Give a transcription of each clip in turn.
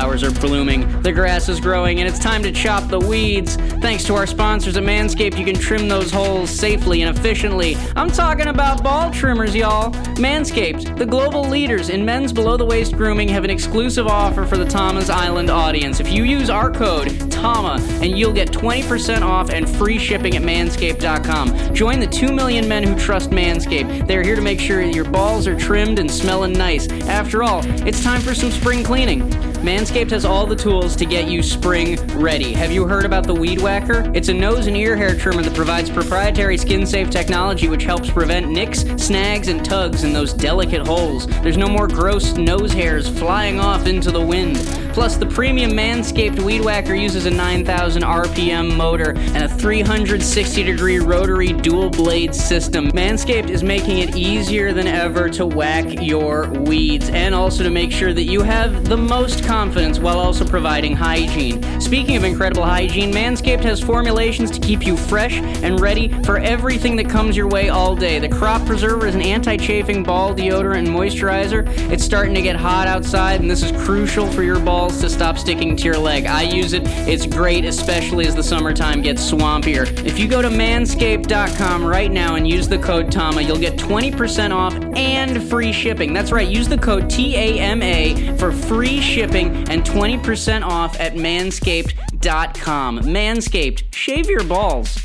flowers are blooming, the grass is growing, and it's time to chop the weeds. Thanks to our sponsors at Manscaped, you can trim those holes safely and efficiently. I'm talking about ball trimmers, y'all. Manscaped, the global leaders in men's below the waist grooming, have an exclusive offer for the Thomas Island audience. If you use our code, TAMA, and you'll get 20% off and free shipping at manscaped.com. Join the 2 million men who trust Manscaped. They're here to make sure your balls are trimmed and smelling nice. After all, it's time for some spring cleaning. Manscaped has all the tools to get you spring ready. Have you heard about the Weed Whacker? It's a nose and ear hair trimmer that provides proprietary skin safe technology which helps prevent nicks, snags, and tugs in those delicate holes. There's no more gross nose hairs flying off into the wind. Plus, the premium Manscaped Weed Whacker uses a 9,000 RPM motor and a 360 degree rotary dual blade system. Manscaped is making it easier than ever to whack your weeds and also to make sure that you have the most confidence while also providing hygiene. Speaking of incredible hygiene, Manscaped has formulations to keep you fresh and ready for everything that comes your way all day. The Crop Preserver is an anti chafing ball deodorant and moisturizer. It's starting to get hot outside, and this is crucial for your balls to stop sticking to your leg. I use it. It's great, especially as the summertime gets swampier. If you go to manscaped.com right now and use the code TAMA, you'll get 20% off and free shipping. That's right, use the code TAMA for free shipping and 20% off at manscaped.com. Manscaped, shave your balls.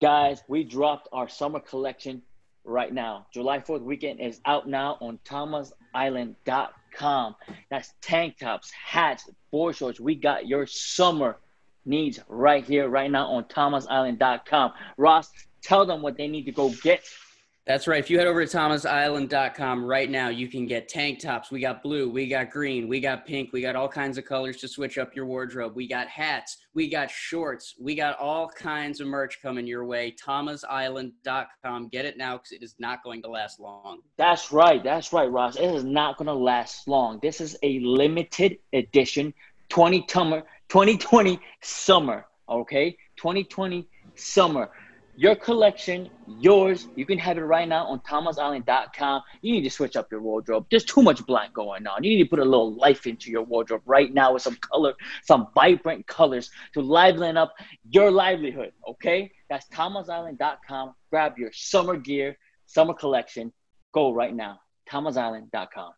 Guys, we dropped our summer collection right now. July 4th weekend is out now on thomasisland.com com. That's tank tops, hats, board shorts. We got your summer needs right here, right now on thomasisland.com. Ross, tell them what they need to go get that's right. If you head over to thomasisland.com right now, you can get tank tops. We got blue, we got green, we got pink, we got all kinds of colors to switch up your wardrobe. We got hats, we got shorts, we got all kinds of merch coming your way. thomasisland.com. Get it now because it is not going to last long. That's right. That's right, Ross. It is not going to last long. This is a limited edition 20 2020 summer. Okay? 2020 summer your collection, yours. You can have it right now on thomasisland.com. You need to switch up your wardrobe. There's too much black going on. You need to put a little life into your wardrobe right now with some color, some vibrant colors to liven up your livelihood. Okay? That's thomasisland.com. Grab your summer gear, summer collection. Go right now. thomasisland.com.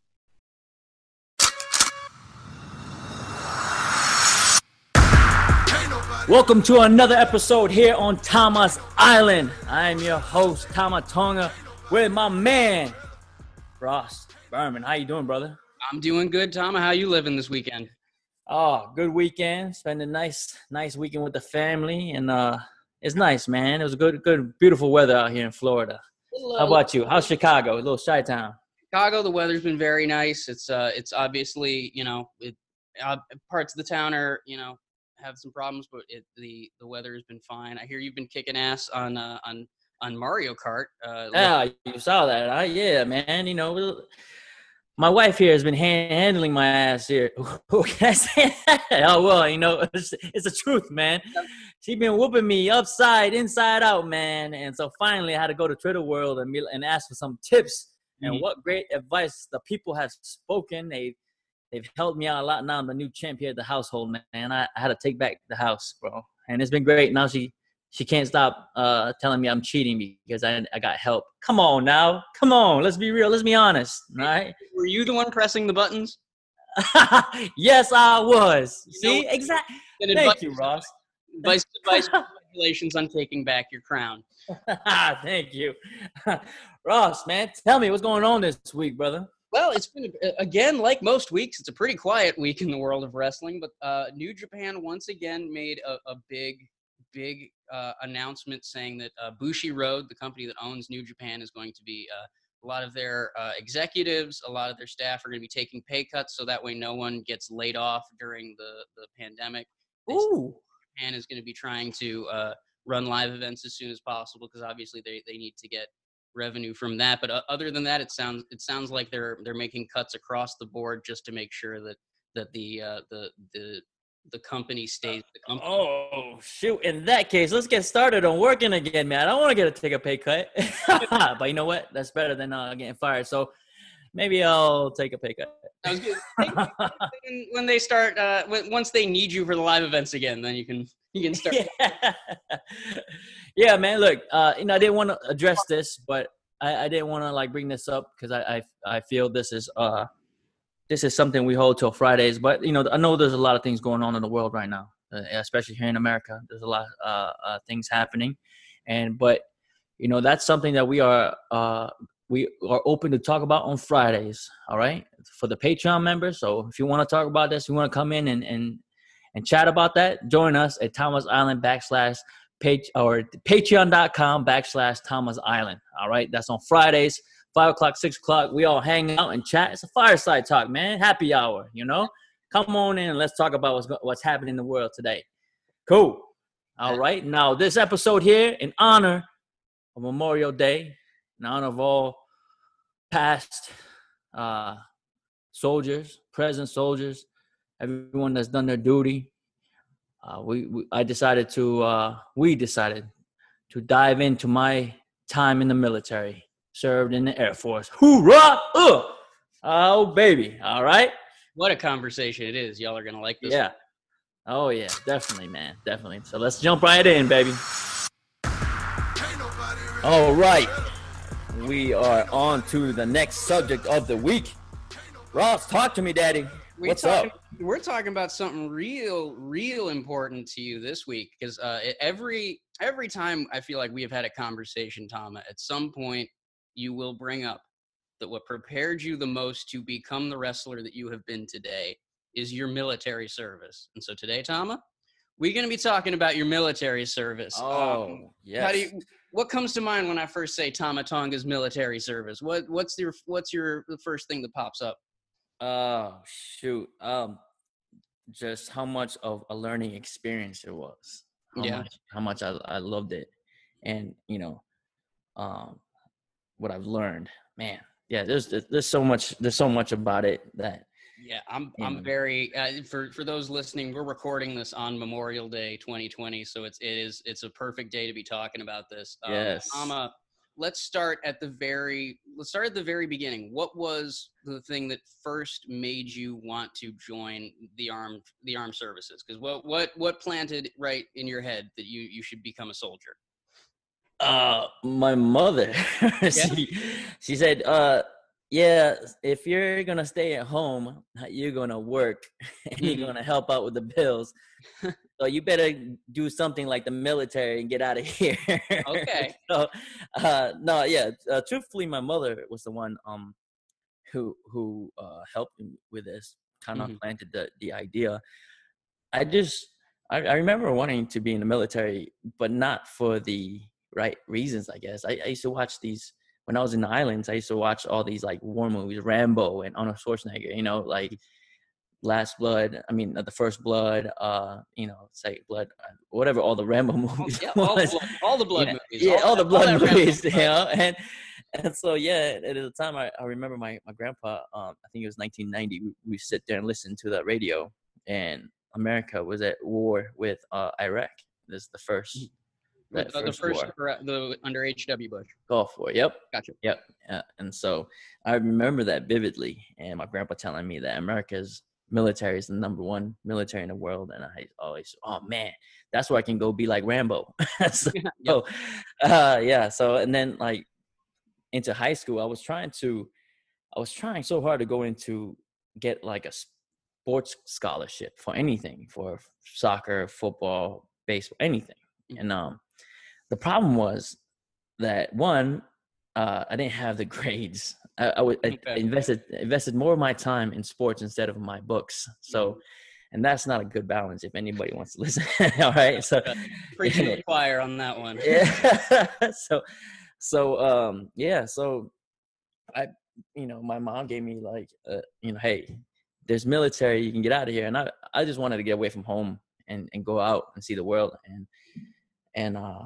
Welcome to another episode here on Thomas Island. I am your host, Tama Tonga, with my man, Ross Berman. How you doing, brother? I'm doing good, Tama. How you living this weekend? Oh, good weekend. Spend a nice, nice weekend with the family, and uh, it's nice, man. It was good, good, beautiful weather out here in Florida. Hello. How about you? How's Chicago? A little Chi-Town. Chicago, the weather's been very nice. It's uh, it's obviously you know, it, uh, parts of the town are you know have some problems, but it, the the weather has been fine. I hear you've been kicking ass on uh, on on Mario Kart. Uh, yeah, you saw that. I, yeah, man. You know, my wife here has been handling my ass here. Can I say that? Oh well, you know, it's, it's the truth, man. She's been whooping me upside, inside out, man. And so finally, I had to go to Twitter World and and ask for some tips. And mm-hmm. what great advice the people have spoken. They they've helped me out a lot. Now I'm the new champ here at the household, man. I, I had to take back the house, bro, and it's been great. Now she she can't stop uh, telling me I'm cheating because I I got help. Come on now, come on. Let's be real. Let's be honest. All right. Were you the one pressing the buttons? yes, I was. You See, exactly. Thank advice, you, Ross. Advice, advice, congratulations on taking back your crown. Thank you, Ross. Man, tell me what's going on this week, brother. Well, it's been again like most weeks. It's a pretty quiet week in the world of wrestling, but uh, New Japan once again made a, a big, big uh, announcement saying that uh, Bushiroad, the company that owns New Japan, is going to be uh, a lot of their uh, executives, a lot of their staff are going to be taking pay cuts, so that way no one gets laid off during the the pandemic. Ooh. Japan is going to be trying to uh, run live events as soon as possible because obviously they, they need to get revenue from that. But uh, other than that, it sounds it sounds like they're they're making cuts across the board just to make sure that that the uh, the the the company stays the company. Oh shoot! In that case, let's get started on working again, man. I don't want to get to take a pay cut, but you know what? That's better than uh, getting fired. So maybe I'll take a pay cut. I was good. when, when they start, uh, once they need you for the live events again, then you can you can start. yeah. yeah, man. Look, uh, you know, I didn't want to address this, but I, I didn't want to like bring this up because I, I I feel this is uh this is something we hold till Fridays. But you know, I know there's a lot of things going on in the world right now, uh, especially here in America. There's a lot uh, uh, things happening, and but you know that's something that we are uh we are open to talk about on Fridays. All right, for the Patreon members. So if you want to talk about this, you want to come in and and and chat about that, join us at Thomas Island backslash page or patreon.com backslash Thomas Island. All right. That's on Fridays, five o'clock, six o'clock. We all hang out and chat. It's a fireside talk, man. Happy hour, you know? Come on in and let's talk about what's, what's happening in the world today. Cool. All right. Now, this episode here, in honor of Memorial Day, in honor of all past uh, soldiers, present soldiers, everyone that's done their duty. Uh, we, we, I decided to uh, we decided to dive into my time in the military. Served in the Air Force. Hoorah! Uh! Oh baby! All right. What a conversation it is. Y'all are gonna like this. Yeah. One. Oh yeah, definitely, man, definitely. So let's jump right in, baby. All right. We are on to the next subject of the week. Ross, talk to me, Daddy. We What's talking, up? We're talking about something real, real important to you this week because uh, every every time I feel like we have had a conversation, Tama, at some point you will bring up that what prepared you the most to become the wrestler that you have been today is your military service. And so today, Tama, we're going to be talking about your military service. Oh, um, yes. How do you, what comes to mind when I first say Tama Tonga's military service? What what's your what's your the first thing that pops up? Oh shoot. Um just how much of a learning experience it was. How yeah. much how much I, I loved it. And you know, um what I've learned. Man, yeah, there's there's so much there's so much about it that yeah, I'm I'm very uh, for for those listening. We're recording this on Memorial Day 2020, so it's it is it's a perfect day to be talking about this. Um, yes, I'm a let's start at the very let's start at the very beginning what was the thing that first made you want to join the armed the armed services because what what what planted right in your head that you you should become a soldier uh my mother yeah. she, she said uh yeah, if you're gonna stay at home, you're gonna work and you're mm-hmm. gonna help out with the bills. so you better do something like the military and get out of here. Okay. so, uh, no, yeah. Uh, truthfully, my mother was the one um who who uh, helped me with this, kind of mm-hmm. planted the the idea. I just I, I remember wanting to be in the military, but not for the right reasons. I guess I, I used to watch these when I was in the islands, I used to watch all these like war movies, Rambo and Arnold Schwarzenegger, you know, like Last Blood. I mean, the First Blood. Uh, you know, say Blood, uh, whatever. All the Rambo movies. Yeah, all, the blood, all the blood yeah, movies. Yeah, all, all the blood all movies. You know, and and so yeah, at the time I, I remember my my grandpa. Um, I think it was 1990. We, we sit there and listen to the radio, and America was at war with uh, Iraq. This is the first mm the, the first war. the under H.W. Bush. Gulf War. Yep. Gotcha. Yep. Yeah. And so I remember that vividly, and my grandpa telling me that America's military is the number one military in the world, and I always, oh man, that's where I can go be like Rambo. so, yep. uh, yeah. So and then like into high school, I was trying to, I was trying so hard to go into get like a sports scholarship for anything, for soccer, football, baseball, anything. Mm-hmm. And um, the problem was that one, uh, I didn't have the grades. I, I, would, I invested invested more of my time in sports instead of my books. So, mm-hmm. and that's not a good balance. If anybody wants to listen, all right. So, preaching the choir on that one. Yeah. so, so um, yeah. So, I, you know, my mom gave me like, uh, you know, hey, there's military. You can get out of here, and I, I just wanted to get away from home and and go out and see the world and and uh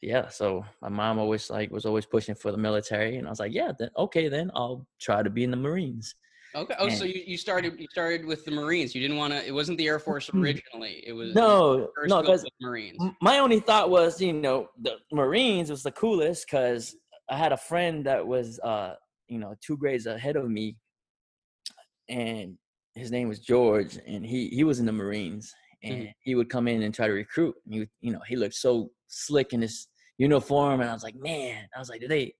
yeah, so my mom always like was always pushing for the military, and I was like, yeah, then okay, then I'll try to be in the Marines. Okay. Oh, and, so you, you started you started with the Marines. You didn't want to. It wasn't the Air Force mm-hmm. originally. It was no, no. Because Marines. My only thought was, you know, the Marines was the coolest because I had a friend that was uh you know, two grades ahead of me, and his name was George, and he he was in the Marines, and Mhm. he would come in and try to recruit. And he, would, you know, he looked so slick in his uniform, and I was like, man, I was like, do they?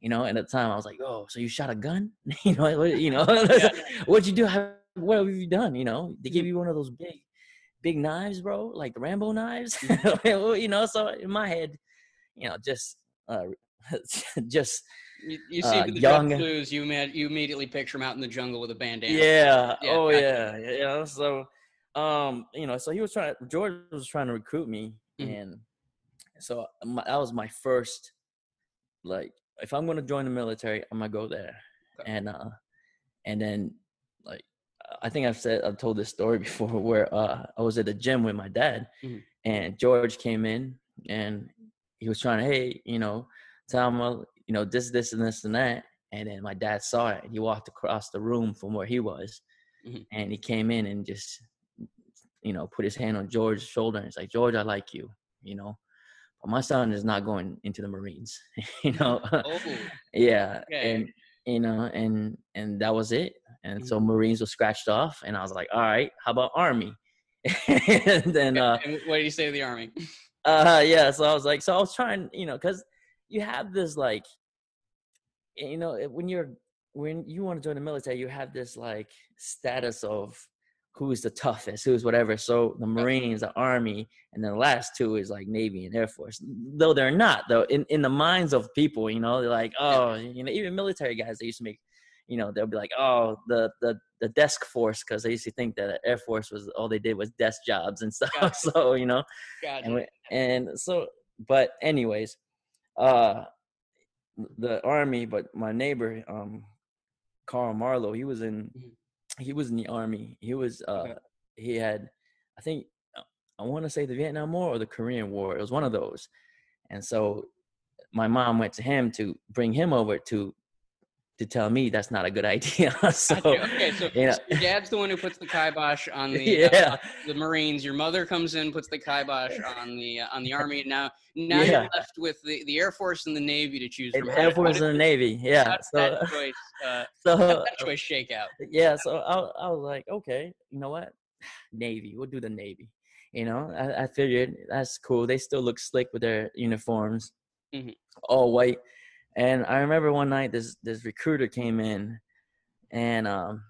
You know, and at the time I was like, oh, so you shot a gun? you know, what, you know, what'd you do? What have you done? You know, they give you one of those big, big knives, bro, like the Rambo knives. you know, so in my head, you know, just, uh, just You, you see Uh, the young- Blues, you met, you immediately picture him out in the jungle with a bandana. Yeah. Yeah, Oh gotcha. yeah. yeah. So um, you know, so he was trying George was trying to recruit me Mhm. and so my, that was my first like if I'm going to join the military, I'm going to go there. Okay. And uh and then like I think I've said I've told this story before where uh I was at the gym with my dad Mhm. and George came in and he was trying to hey, you know, tell him uh, you know this this and this and that and then my dad saw it and he walked across the room from where he was Mhm. and he came in and just you know put his hand on george's shoulder and he's like george i like you you know my son is not going into the marines you know Oh, yeah Okay. and you know and and that was it and Mm-hmm. so marines were scratched off and i was like all right how about army and then uh and what did you say to the army? uh yeah so i was like so i was trying you know because you have this like you know when you're when you want to join the military you have this like status of who's the toughest who's whatever so the marines the army and then the last two is like navy and air force though they're not though in, in the minds of people you know they're like oh you know even military guys they used to make you know they'll be like oh the the, the desk force because they used to think that air force was all they did was desk jobs and stuff Gotcha. so you know Gotcha. and we, and so but anyways uh the army but my neighbor um carl marlowe he was in Mhm. He was in the army he was uh Okay. he had i think uh, i want to say the vietnam war or the korean war it was one of those and so my mom went to him to bring him over to to tell me that's not a good idea so okay, so, you know, so your dad's the one who puts the kibosh on the uh, the Marines. Your mother comes in, puts the kibosh on the uh, on the Army. And now now Yeah. you're left with the, the Air Force and the Navy to choose from. air force and the navy yeah so that choice, uh, so that choice shake out? yeah so I, I was like okay you know what navy we'll do the navy you know i, I figured that's cool they still look slick with their uniforms Mhm. all white and i remember one night this this recruiter came in and um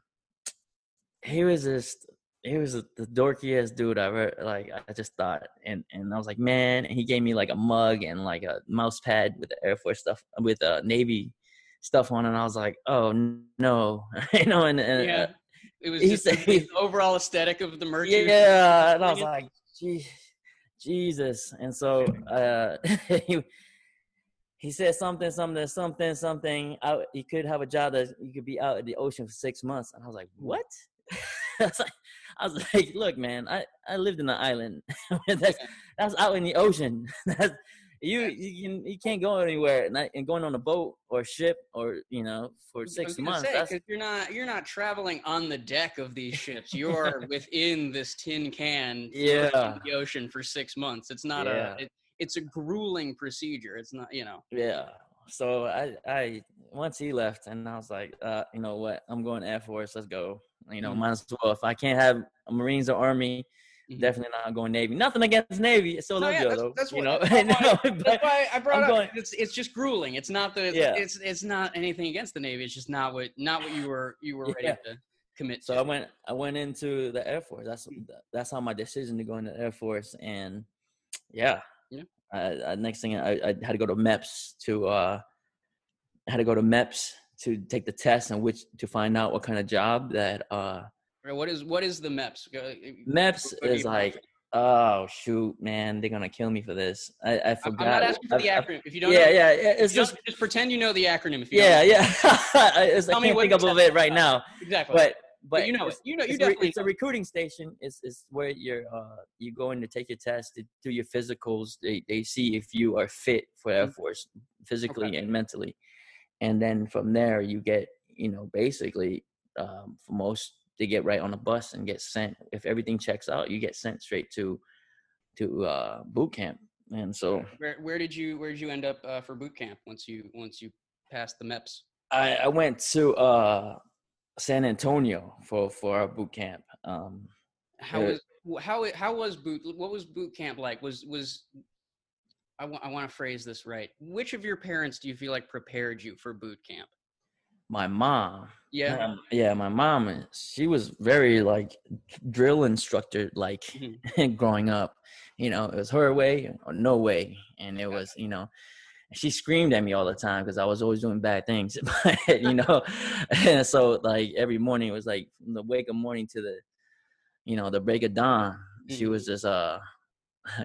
he was just he was the dorkiest dude ever like. I just thought, and and I was like, man. And he gave me like a mug and like a mouse pad with the Air Force stuff with uh, Navy stuff on, and I was like, oh no, you know. And, and Yeah, it was just the, said- the overall aesthetic of the merch. yeah, and I was like, Gee, Jesus. And so uh, he he said something, something, something, something. Out, you could have a job that you could be out in the ocean for six months. And I was like, hmm. what? I was like, I was like, look, man, I, I lived in an island. that's that's out in the ocean. That's, you you can you can't go anywhere and, I- and going on a boat or ship or you know for six months. say, you're not you're not traveling on the deck of these ships. You're within this tin can Yeah. in the ocean for six months. It's not Yeah. a it, it's a grueling procedure. It's not you know. Yeah. So I I once he left and I was like, uh, you know what? I'm going to Air Force. Let's go. You know, Mhm. might as well. If I can't have a Marines or Army, Mhm. definitely not going Navy. Nothing against Navy. It's still No, yeah, that's- though. that's you know. that's why- That's why I brought I'm up. going- it's it's just grueling. It's not the Yeah. it's it's not anything against the Navy. It's just not what not what you were you were ready Yeah. to commit so to. I went I went into the Air Force. That's that's how my decision to go into the Air Force and yeah. I, I, next thing I, I had to go to MEPS to uh had to go to MEPS to take the test and which to find out what kind of job that uh What is what is the MEPS? MEPS is like oh shoot man they're gonna kill me for this I, I forgot I'm not asking for the I- I- acronym. If you don't, yeah know, yeah yeah, it's just just pretend you know the acronym. If you yeah yeah It's- I me can't think of it right now exactly. but but you know it's- You know you it's, a, re- definitely. it's a recruiting station. It's, it's where you're uh, you go in to take your test, to do your physicals. They they see if you are fit for Air Mhm. Force physically Okay. and mentally, and then from there you get you know basically um, for most they get right on the bus and get sent. If everything checks out, you get sent straight to to uh, boot camp. And so Where where did you where did you end up uh, for boot camp once you once you passed the MEPS? I, I went to uh, San Antonio for for our boot camp. Um, How was how how was boot what was boot camp like? Was was I want I want to phrase this right. Which of your parents do you feel like prepared you for boot camp? my mom, Yeah. um, yeah, my mom, uh, she was very like drill instructor like Mhm. growing up. You know, it was her way or no way, and it was you know. She screamed at me all the time because I was always doing bad things, but, you know. and so, like every morning, it was like from the wake of morning to the, you know, the break of dawn. She Mhm. was just uh,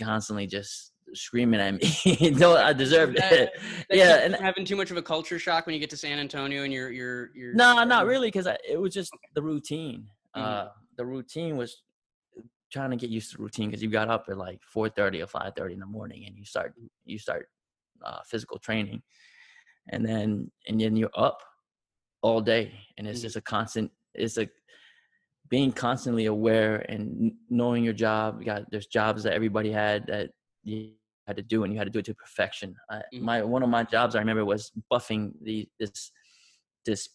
constantly just screaming at me. no, I deserved That- it. That yeah, and having too much of a culture shock when you get to San Antonio and you're you're you're No, not really, because it was just the routine. Mhm. Uh, the routine was trying to get used to routine because you got up at like four thirty or five thirty in the morning, and you start you start uh, physical training, and then and then you're up all day, and it's Mhm. just a constant. It's a being constantly aware and knowing your job. You got there's jobs that everybody had that you had to do, and you had to do it to perfection. I, Mhm. My one of my jobs I remember was buffing the this this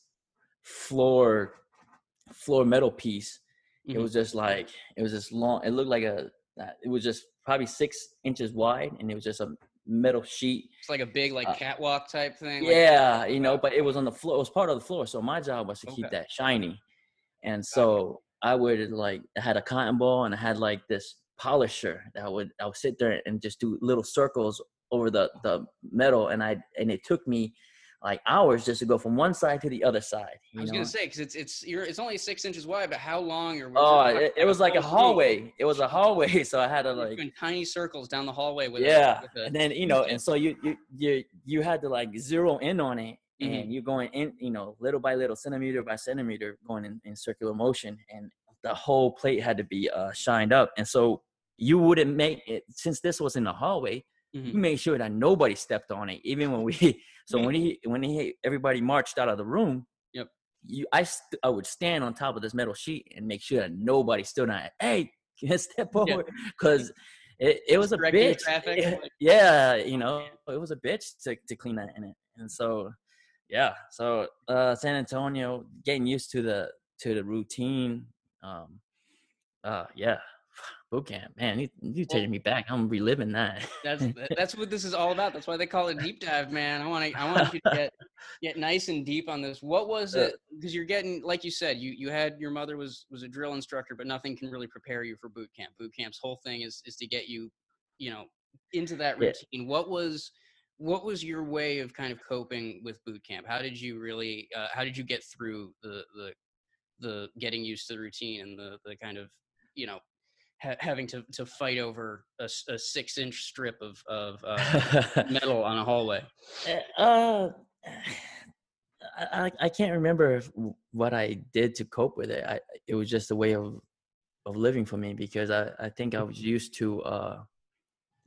floor floor metal piece. It Mhm. was just like it was just long. It looked like a uh, it was just probably six inches wide, and it was just a metal sheet. It's like a big like uh, catwalk type thing. like- Yeah, you know, but it was on the floor. It was part of the floor. So my job was to keep that shiny. And so I would like I had a cotton ball and I had like this polisher that would I would sit there and just do little circles over the the metal and I and it took me like hours just to go from one side to the other side. I was know? gonna say because it's it's you're it's only six inches wide, but how long or Oh, it, it was like a hallway. It was a hallway, so I had to like doing tiny circles down the hallway with a- yeah with a- and then you know and so you you you you had to like zero in on it Mhm. and you're going in you know little by little centimeter by centimeter going in, in circular motion and the whole plate had to be uh shined up and so you wouldn't make it since this was in the hallway Mhm. you made sure that nobody stepped on it even when we so when he when he everybody marched out of the room Yep. you i st- i would stand on top of this metal sheet and make sure that nobody stood on it hey step Yeah. over because it, it was a bitch traffic, yeah, yeah you know it was a bitch to, to clean that in it and so yeah so uh san antonio getting used to the to the routine um uh yeah boot camp man you, you taking me back i'm reliving that That's that's what this is all about. That's why they call it deep dive, man. I want to I want you to get get nice and deep on this. What was Uh, it? Because you're getting like you said, you you had your mother was was a drill instructor, but nothing can really prepare you for boot camp. Boot camp's whole thing is is to get you, you know, into that Yeah. routine. What was what was your way of kind of coping with boot camp? How did you really uh, how did you get through the the the getting used to the routine and the the kind of you know ha- having to to fight over a, a six inch strip of of uh, metal on a hallway. uh I, I can't remember if- what I did to cope with it. I it was just a way of of living for me because I, I think I was used to uh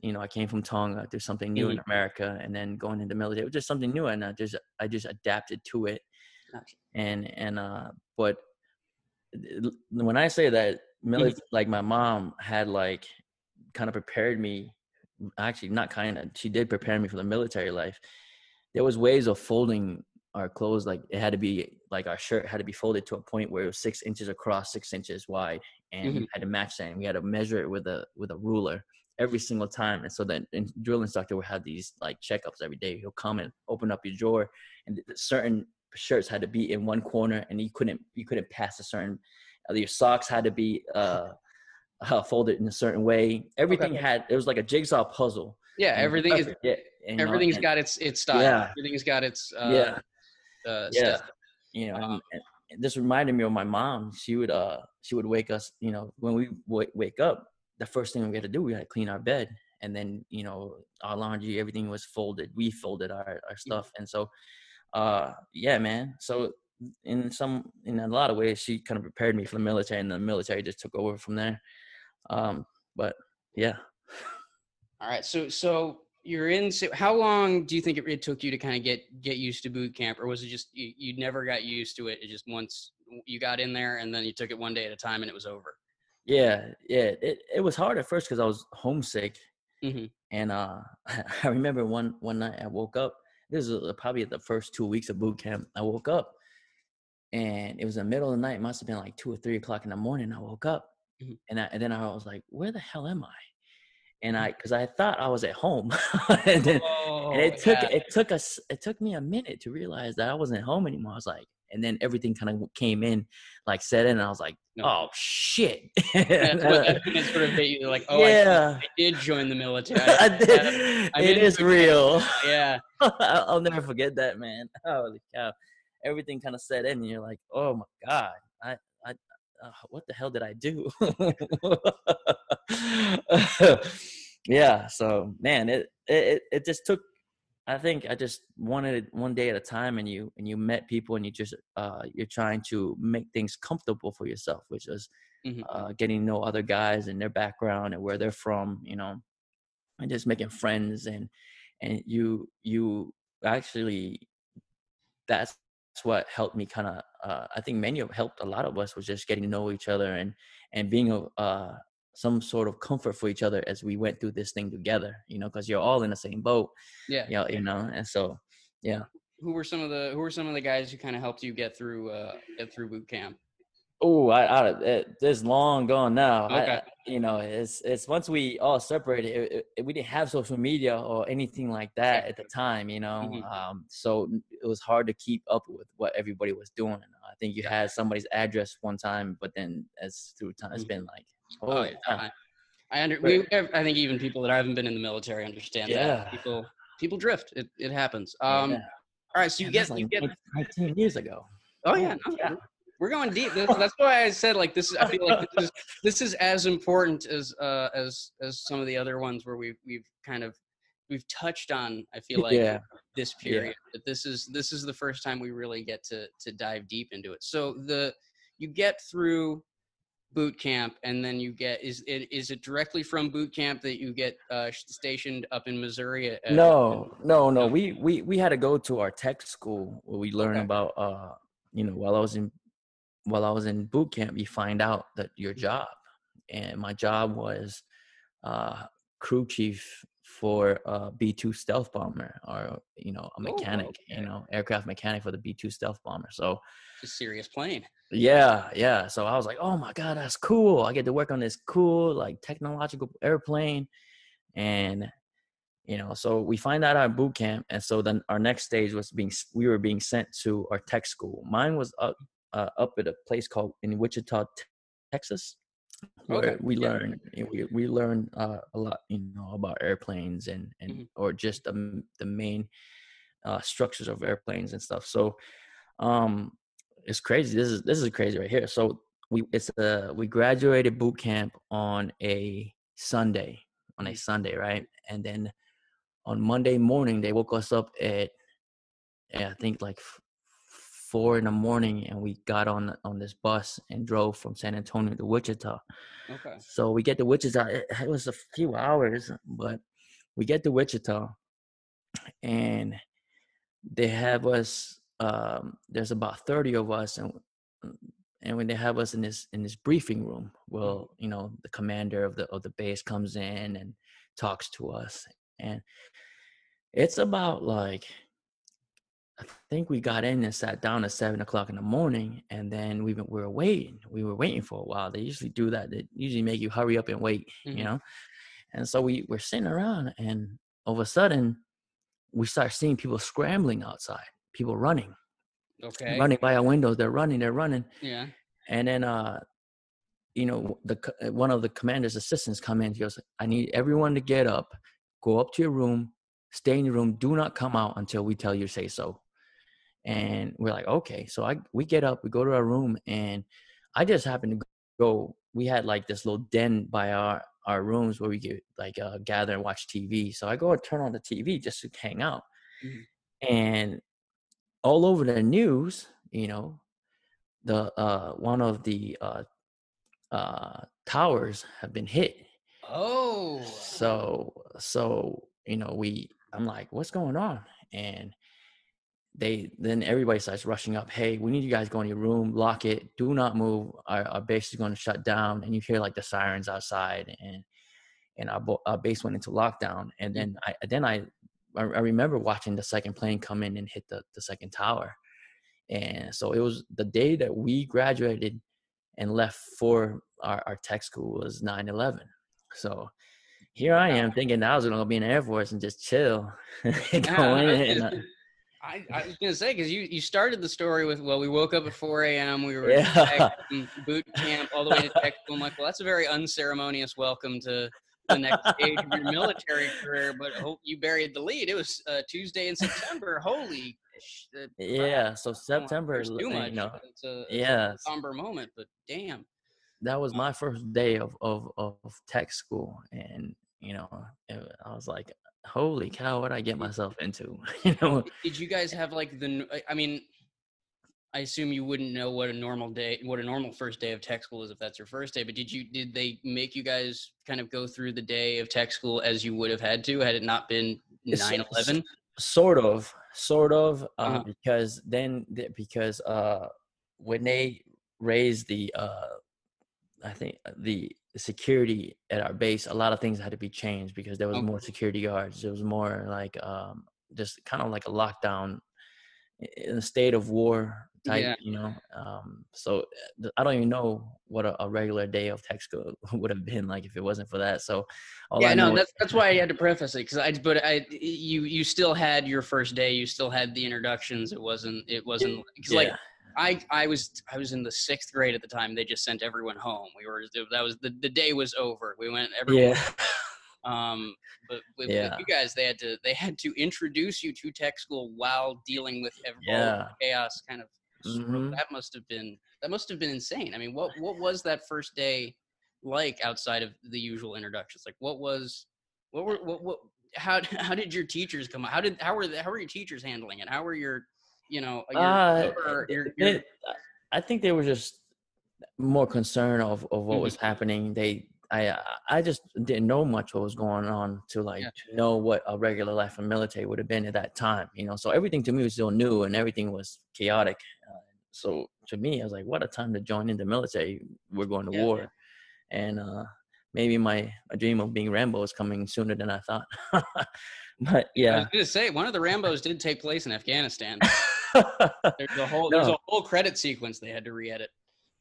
you know I came from Tonga there's something new in America and then going into military it was just something new and I just I just adapted to it Gotcha. and and uh but when I say that mili- mm-hmm. like my mom had like kind of prepared me actually not kind of she did prepare me for the military life. There was ways of folding our clothes like it had to be like our shirt had to be folded to a point where it was six inches across six inches wide and you mm-hmm. had to match that and we had to measure it with a with a ruler every single time and so then and drill instructor would have these like checkups every day. He'll come and open up your drawer and certain shirts had to be in one corner and you couldn't you couldn't pass a certain your socks had to be uh, uh folded in a certain way. Everything had it was like a jigsaw puzzle. Yeah, everything is yeah and, everything's and- got its its style. Yeah. Everything's got its uh, yeah. uh, yeah. stuff. you know Uh-huh. and, and this reminded me of my mom. She would uh she would wake us you know when we w- wake up the first thing we had to do we had to clean our bed. And then you know our laundry everything was folded. We folded our, our stuff. And so uh yeah man. So in some in a lot of ways she kind of prepared me for the military and the military just took over from there um but yeah All right, so so you're in. So how long do you think it, it took you to kind of get get used to boot camp, or was it just you, you never got used to it? It just once you got in there, and then you took it one day at a time, and it was over. yeah yeah it, it was hard at first because i was homesick Mhm. and uh i remember one one night i woke up this is uh, probably the first two weeks of boot camp. I woke up and it was the middle of the night. Must have been like two or three o'clock in the morning. I woke up Mhm. and, I, and then I was like, where the hell am I? And Mm-hmm. I, cause I thought I was at home and then, Oh, and it took, yeah. it took us, it took me a minute to realize that I wasn't home anymore. I was like, and then everything kind of came in, like set in and I was like, No. oh shit. That's what that's sort of you like, oh, yeah. I did join the military. I I- did. I'm it is real. yeah. I'll I'll never forget that, man. Holy cow! Everything kind of set in, and you're like, "Oh my god, I, I, uh, what the hell did I do?" yeah. So, man, it, it it just took. I think I just wanted it one day at a time, and you and you met people, and you just uh, you're trying to make things comfortable for yourself, which was Mhm. uh, getting to know other guys and their background and where they're from, you know, and just making friends and and you you actually that's what helped me kind of uh, I think many of helped a lot of us was just getting to know each other and and being a uh, some sort of comfort for each other as we went through this thing together, you know, because you're all in the same boat, Yeah. you know, you know, and so yeah. Who were some of the Who were some of the guys who kind of helped you get through uh, get through boot camp? Oh, I, I it, it's long gone now. Okay. I, you know, it's it's once we all separated, it, it, we didn't have social media or anything like that at the time. You know, Mhm. um, so it was hard to keep up with what everybody was doing. I think you had somebody's address one time, but then as through time, it's Mhm. been like, Oh, yeah. yeah. I, I under. We, I think even people that haven't been in the military understand Yeah. that people people drift. It it happens. Um. yeah. All right. So you get like you get. 19 years ago. Oh yeah. No, cow. We're going deep. That's, why I said like this. Is, I feel like this is this is as important as uh as as some of the other ones where we've we've kind of we've touched on. I feel like yeah, this Yeah. period. But this is this is the first time we really get to to dive deep into it. So the you get through boot camp and then you get is it is it directly from boot camp that you get uh stationed up in Missouri at, no, no, no. We we we had to go to our tech school where we learn Okay. about uh you know while I was in while I was in boot camp, you find out that your job and my job was uh crew chief for uh B2 stealth bomber or you know a Oh, mechanic, okay. you know, aircraft mechanic for the B2 stealth bomber. So It's a serious plane. yeah, yeah. So I was like, oh my God, that's cool. I get to work on this cool, like technological airplane. And, you know, so we find out at boot camp. And so then our next stage was being, we were being sent to our tech school. Mine was up, uh, up at a place called in Wichita, Texas, where Okay, we learn, we, we learn uh, a lot, you know, about airplanes and, and, Mhm. or just the, the main uh, structures of airplanes and stuff. So, um, it's crazy. This is this is crazy right here. So we it's uh we graduated boot camp on a Sunday on a Mhm. Sunday, right? And then on Monday morning they woke us up at yeah, I think like four in the morning, and we got on on this bus and drove from San Antonio to Wichita. Okay. So we get to Wichita. It, it was a few hours, but we get to Wichita, and they have us. Um, there's about thirty of us, and and when they have us in this in this briefing room, well, you know, the commander of the of the base comes in and talks to us, and it's about like I think we got in and sat down at seven o'clock in the morning, and then we we were waiting. We were waiting for a while. They usually do that. They usually make you hurry up and wait, Mhm. you know. And so we were sitting around, and all of a sudden, we start seeing people scrambling outside. People running, Okay. running by our windows. They're running. They're running. Yeah. And then, uh, you know, the one of the commander's assistants come in. He goes, "I need everyone to get up, go up to your room, stay in your room. Do not come out until we tell you to say so." And we're like, "Okay." So I we get up, we go to our room, and I just happened to go. We had like this little den by our our rooms where we could like uh, gather and watch TV. So I go and turn on the TV just to hang out, Mhm. and all over the news, you know, the uh one of the uh uh towers have been hit Oh. so so you know we i'm like what's going on and they then everybody starts rushing up hey we need you guys to go in your room lock it do not move our, our base is going to shut down and you hear like the sirens outside and and our, our base went into lockdown and mm. then i then i I, I remember watching the second plane come in and hit the, the second tower. And so it was the day that we graduated and left for our, our tech school was 9 11. So here I am thinking I was going to be in the Air Force and just chill. going in. I, I, was gonna say because you you started the story with well we woke up at 4 a.m. we were yeah. boot camp all the way to tech school. I'm like well that's a very unceremonious welcome to the next stage of your military career. But hope you buried the lead. It was uh, Tuesday in September. Holy. Uh, yeah, so September. Too much. You know, it's a, it's yeah, a somber moment, but damn. That was my first day of of of tech school, and you know, I was like, holy cow, what I get myself into? you know. Did you guys have like the? I mean, I assume you wouldn't know what a normal day, what a normal first day of tech school is if that's your first day. But did you? Did they make you guys kind of go through the day of tech school as you would have had to had it not been 9-11? Sort of, sort of, uh, uh-huh. because then because uh, when they raised the, uh, I think uh, the security at our base, a lot of things had to be changed because there was okay. more security guards. There was more like um, just kind of like a lockdown in a state of war type, yeah. you know. Um, so uh, I don't even know what a, a, regular day of school would have been like if it wasn't for that. So yeah, no, that's that's why I had to preface it because I, but I, you you still had your first day, you still had the introductions. It wasn't it wasn't because yeah. like I I was I was in the sixth grade at the time. They just sent everyone home. We were that was the the day was over. We went everyone. Yeah. Um, but with, yeah. with, you guys, they had to they had to introduce you to tech school while dealing with yeah. chaos. Kind of mm-hmm. that must have been that must have been insane. I mean, what what was that first day like outside of the usual introductions? Like, what was what were what what how how did your teachers come? How did how were the, how were your teachers handling it? How were your you know uh, your, your, it, I think they were just more concerned of of what mm-hmm. was happening. They I I just didn't know much what was going on to like yeah. to know what a regular life in military would have been at that time, you know. So everything to me was still new and everything was chaotic. Uh, so to me, I was like, what a time to join in the military. We're going to yeah, war, yeah. and uh, maybe my, my dream of being Rambo is coming sooner than I thought. but yeah, I was gonna say one of the Rambo's did take place in Afghanistan. there's a whole no. there's a whole credit sequence they had to re-edit.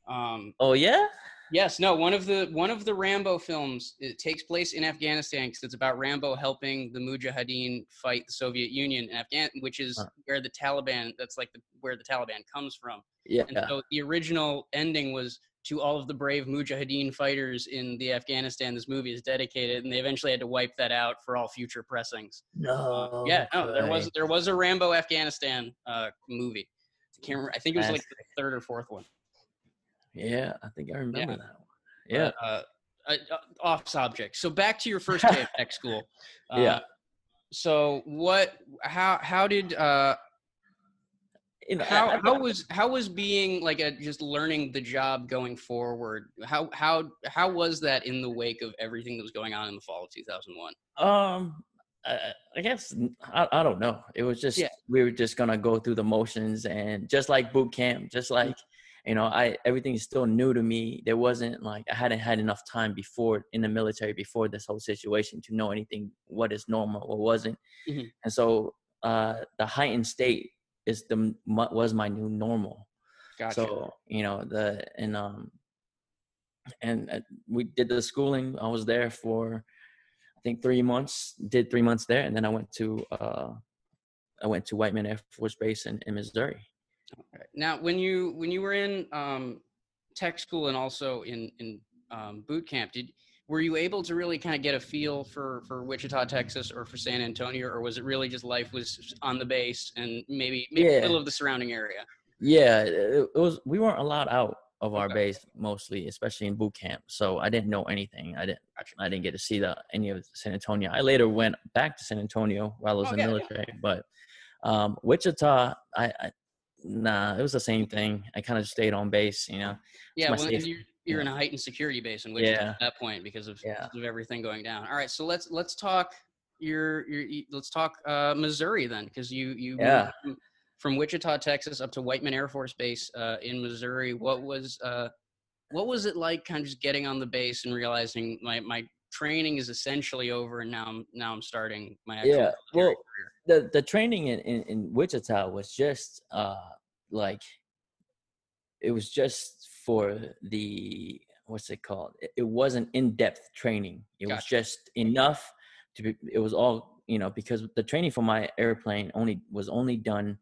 Um, oh yeah, Yes, no. One of the one of the Rambo films it takes place in Afghanistan because it's about Rambo helping the Mujahideen fight the Soviet Union in Afghan, which is huh. where the Taliban. That's like the, where the Taliban comes from. Yeah. And so the original ending was to all of the brave Mujahideen fighters in the Afghanistan. This movie is dedicated, and they eventually had to wipe that out for all future pressings. No. Uh, yeah. No. There was there was a Rambo Afghanistan uh, movie. I can't remember. I think it was like the third or fourth one. Yeah, I think I remember yeah. that one. Yeah. Uh, uh, uh, off subject. So back to your first day of tech school. Uh, yeah. So what? How how did uh? You know, how, how was how was being like a just learning the job going forward? How how how was that in the wake of everything that was going on in the fall of two thousand one? Um, I, I guess I, I don't know. It was just yeah. we were just gonna go through the motions and just like boot camp, just like you know i everything is still new to me there wasn't like i hadn't had enough time before in the military before this whole situation to know anything what is normal what wasn't mm-hmm. and so uh the heightened state is the was my new normal. Gotcha. so you know the and um and uh, we did the schooling. I was there for i think three months did three months there and then i went to uh i went to whiteman air force base in, in missouri. Now, when you when you were in um, tech school and also in in um, boot camp, did were you able to really kind of get a feel for for Wichita, Texas, or for San Antonio, or was it really just life was on the base and maybe maybe yeah. middle of the surrounding area? Yeah, it, it was. We weren't allowed out of our okay. base mostly, especially in boot camp. So I didn't know anything. I didn't. Gotcha. I didn't get to see the any of San Antonio. I later went back to San Antonio while I was oh, in the military, yeah. but um, Wichita, I, I, nah, it was the same thing. I kind of stayed on base, you know. Yeah, well, you're, you're in a heightened security base in which yeah. at that point because of, yeah. because of everything going down. All right, so let's let's talk your your let's talk uh, Missouri then because you you yeah. From, from, Wichita, Texas, up to Whiteman Air Force Base uh, in Missouri. What was uh, what was it like, kind of just getting on the base and realizing my my training is essentially over, and now I'm now I'm starting my actual Yeah, well, career. the the training in, in, in Wichita was just uh like it was just for the what's it called? It, it wasn't in depth training. It was just enough to be. It was all you know because the training for my airplane only was only done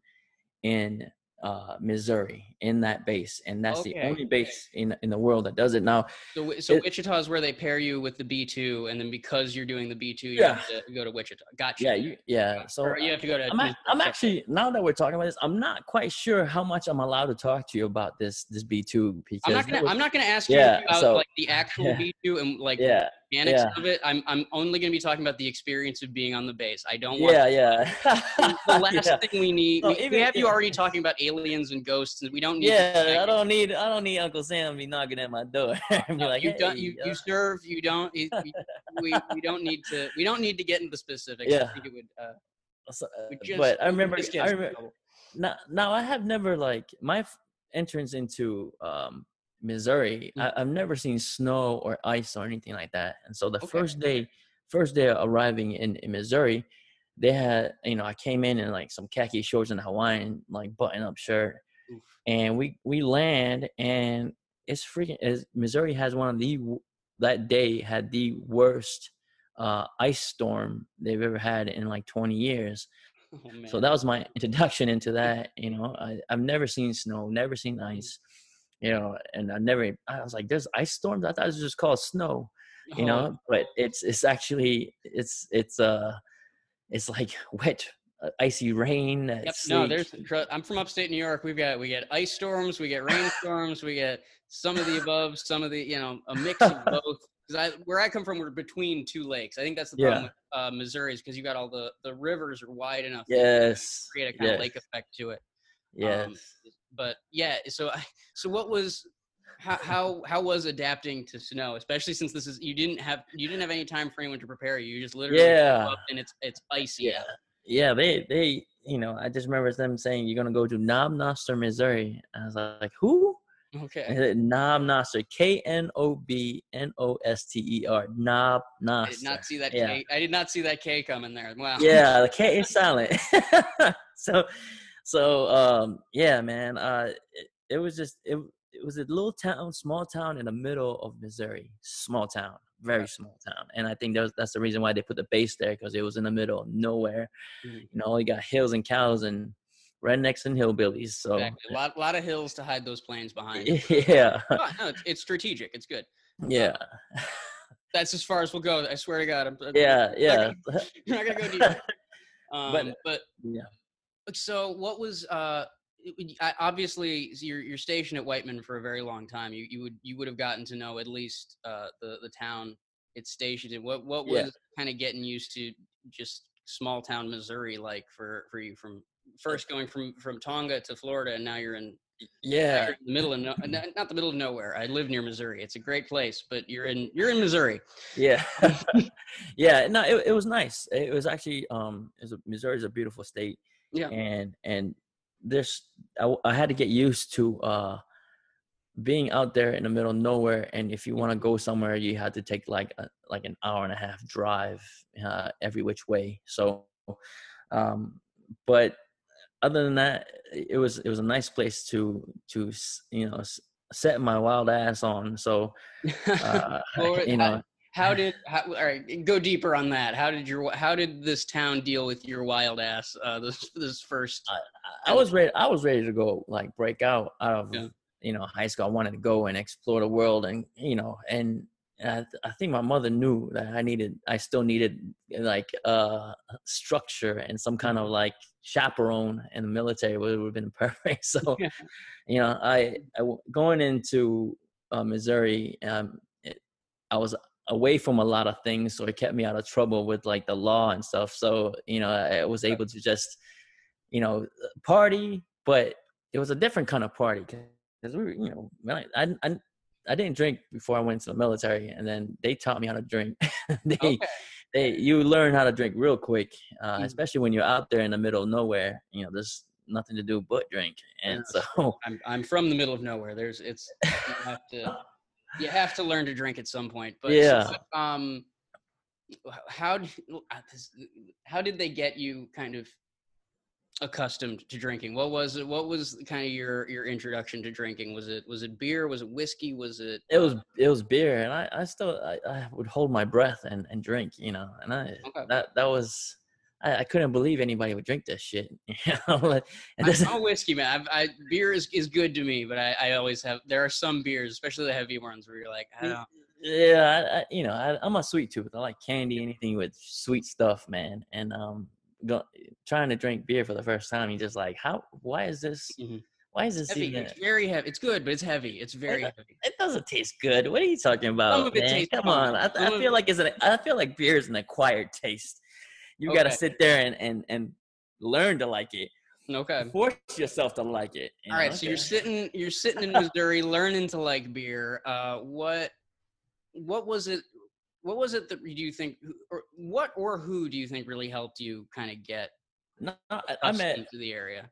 in uh Missouri in that base, and that's the only base in in the world that does it now. So, so it- Wichita is where they pair you with the B two, and then because you're doing the B two, you Yeah. have to go to Wichita. Gotcha. Yeah, you, yeah. So Or you have to go to. I'm, a- I'm actually now that we're talking about this, I'm not quite sure how much I'm allowed to talk to you about this this B two because I'm not gonna. was- I'm not gonna ask Yeah, you about so- like the actual yeah. B two and like yeah mechanics yeah. of it. I'm. I'm only gonna be talking about the experience of being on the base. I don't want. yeah yeah The last yeah. thing we need. No, we, we have you already talking about aliens and ghosts, and we don't need. yeah I don't need I don't need Uncle Sam to be knocking at my door No, like done. "Hey, You, uh, you serve. You don't. You, we, we, don't need to. We don't need to get into specifics. I Yeah. think it would. Uh, so- uh, just, but I remember I remember now, now I have never like my entrance into um, Missouri. Mm. I, I've never seen snow or ice or anything like that. And so the Okay. first day, first day arriving in, in Missouri, they had you know I came in in like some khaki shorts and a Hawaiian like button up shirt, Oof. and we we land and it's freaking. Is, Missouri has one of the that day had the worst uh, ice storm they've ever had in like 20 years. Oh. So that was my introduction into that. You know, I, I've never seen snow, never seen ice. You know, and I never. I was like, "There's ice storms." I thought it was just called snow. You Oh, know, but it's it's actually it's it's uh it's like wet, uh, icy rain. Yep. No, there's. I'm from upstate New York. We've got we get ice storms, we get rainstorms, we get some of the above, some of the you know a mix of both. Because I where I come from, we're between two lakes. I think that's the problem Yeah. with uh, Missouri is because you got all the the rivers are wide enough to yes, create a kind yes, of lake effect to it. yes. Um, but yeah, so I, so what was how how how was adapting to snow, especially since this is you didn't have you didn't have any time for anyone to prepare you. You just literally Yeah. up and it's it's icy. yeah out. yeah they they you know i just remember them saying you're gonna go to knob noster missouri i was like who Okay. knob noster k-n-o-b-n-o-s-t-e-r knob I noster did not see that yeah. K. I did not see that K coming there. Wow. yeah the k is silent so so um yeah man uh it, it was just it, it was a little town small town in the middle of missouri small town very small town and i think that was, that's the reason why they put the base there because it was in the middle of nowhere Mhm. you know you got hills and cows and rednecks and hillbillies so Exactly. A lot, lot of hills to hide those planes behind. yeah no, it's, it's strategic. It's good. yeah That's as far as we'll go. I swear to God. I'm, I'm- yeah yeah You're not gonna go deep. Um, But- but yeah so what was uh obviously you're you're stationed at Whiteman for a very long time. You you would you would have gotten to know at least uh the the town it's stationed in. What what was Yeah. kind of getting used to just small town Missouri like for for you from first going from from Tonga to Florida and now you're in yeah you're in the middle of no, not the middle of nowhere. I live near Missouri. It's a great place, but you're in you're in Missouri. yeah yeah no it, it was nice it was actually um it was a, missouri is a beautiful state Yeah. and and this I had to get used to uh being out there in the middle of nowhere and if you want to go somewhere you had to take like a, like an hour and a half drive uh, every which way so um but other than that it was it was a nice place to to you know set my wild ass on so uh, you know How did how, all right? Go deeper on that. How did your how did this town deal with your wild ass? Uh, this this first. I was ready. I was ready to go, like break out out of Yeah. you know high school. I wanted to go and explore the world, and you know, and I, I think my mother knew that I needed. I still needed like uh structure and some kind of like chaperone in the military would would have been perfect. So, Yeah. you know, I, I w- going into uh, Missouri, um, it, I was away from a lot of things, so it kept me out of trouble with like the law and stuff. So, you know, I was able to just you know, party, but it was a different kind of party because we, were, you know, I, I, I, didn't drink before I went to the military, and then they taught me how to drink. they, Okay. they, you learn how to drink real quick, uh, Mhm. especially when you're out there in the middle of nowhere. You know, there's nothing to do but drink, and Yeah. so I'm I'm from the middle of nowhere. There's it's you have to you have to learn to drink at some point. But Yeah. um, how uh, how did they get you kind of accustomed to drinking? What was it? What was kind of your your introduction to drinking? Was it was it beer? Was it whiskey? Was it? It was it was beer, and I I still I, I would hold my breath and and drink, you know, and I Okay. that that was. I, I couldn't believe anybody would drink this shit. You know, I, I'm whiskey man. I've, I beer is, is good to me, but I, I always have. There are some beers, especially the heavy ones, where you're like, I don't. yeah, I, I, you know, I, I'm a sweet tooth. I like candy, anything with sweet stuff, man. And um, go, trying to drink beer for the first time, you're just like, how? Why is this? Mhm. Why is this Heavy. even? It's very heavy. It's good, but it's heavy. It's very Yeah. heavy. It doesn't taste good. What are you talking about, man? Come on, I, I feel like it's an. I feel like beer is an acquired taste. You got to sit there and and and learn to like it. Okay. Force yourself to like it. All right. So you're sitting. You're sitting in Missouri, learning to like beer. Uh, what? What was it? What was it that you think, or what or who do you think really helped you kind of get No, I, I met accustomed to the area?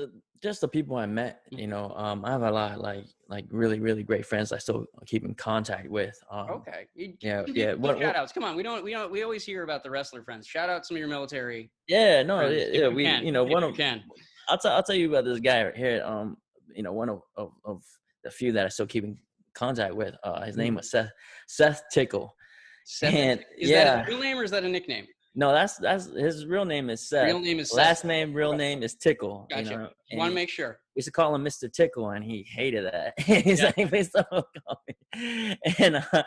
Uh, just the people I met, Mm-hmm. you know, um, I have a lot like like really really great friends I still keep in contact with. Um, Okay. You, yeah, you yeah, what- shout outs. Come on. We don't. We don't. We always hear about the wrestler friends. Shout out some of your military. Yeah, no, friends, yeah, yeah, we can, you know one you of can. I'll tell I'll tell you about this guy right here. Um, you know, one of of, of the few that I still keep in contact with. Uh, his name Mhm. was Seth Seth Tickle. Seth, And, is yeah. that a real name or is that a nickname? No, that's that's his real name is Seth. Real name is Seth. Last name, real name is Tickle. Gotcha. You know, Want to make sure. we used to call him Mr. Tickle, and he hated that. He's Yeah. like, please don't call me. And uh,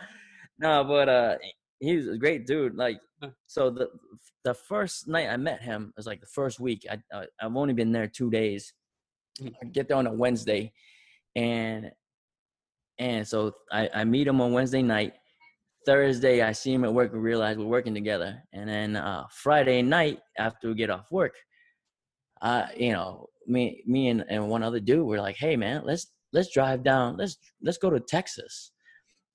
no, but uh, he was a great dude. Like, so the the first night I met him it was like the first week. I, I I've only been there two days. Mhm. I get there on a Wednesday, and and so I I meet him on Wednesday night. Thursday, I see him at work. We realize we're working together, and then uh, Friday night after we get off work, uh, you know, me, me and, and one other dude were like, "Hey, man, let's let's drive down. Let's let's go to Texas."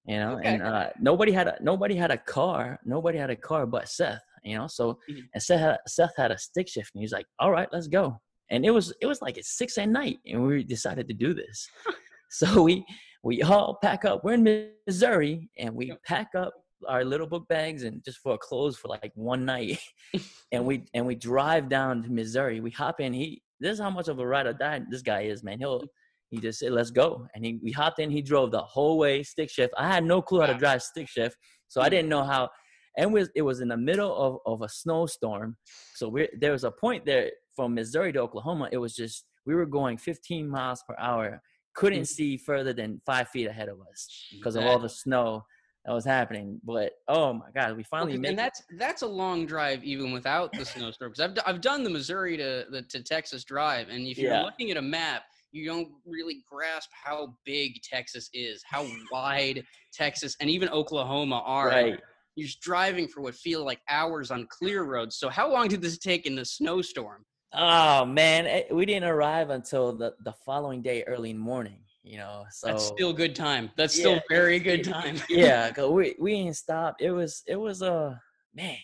You know, and Okay. uh, nobody had a nobody had a car. Nobody had a car but Seth. You know, so Mhm. and Seth had, Seth had a stick shift, and he's like, "All right, let's go." And it was it was like at six at night, and we decided to do this. so we we all pack up. We're in Missouri, and we pack up our little book bags and just for clothes for like one night, and we and we drive down to Missouri. We hop in. He this is how much of a ride or die this guy is, man. He'll he just said, "Let's go," and he we hopped in. He drove the whole way stick shift. I had no clue how to drive stick shift, so I didn't know how. And was it was in the middle of, of a snowstorm, so we there was a point there from Missouri to Oklahoma. It was just we were going 15 miles per hour. Couldn't Mhm. see further than five feet ahead of us because of all the snow that was happening. But oh my God, we finally Okay, made and that's that's a long drive even without the snowstorm. Because I've I've done the Missouri to the to Texas drive, and if you're Yeah. looking at a map, you don't really grasp how big Texas is, how wide Texas and even Oklahoma are. right. You're just driving for what feel like hours on clear roads. So how long did this take in the snowstorm? Oh man, eh, we didn't arrive until the the following day, early in morning. You know, so That's still good time. That's still very good time. yeah, cause we we didn't stop. It was it was uh man,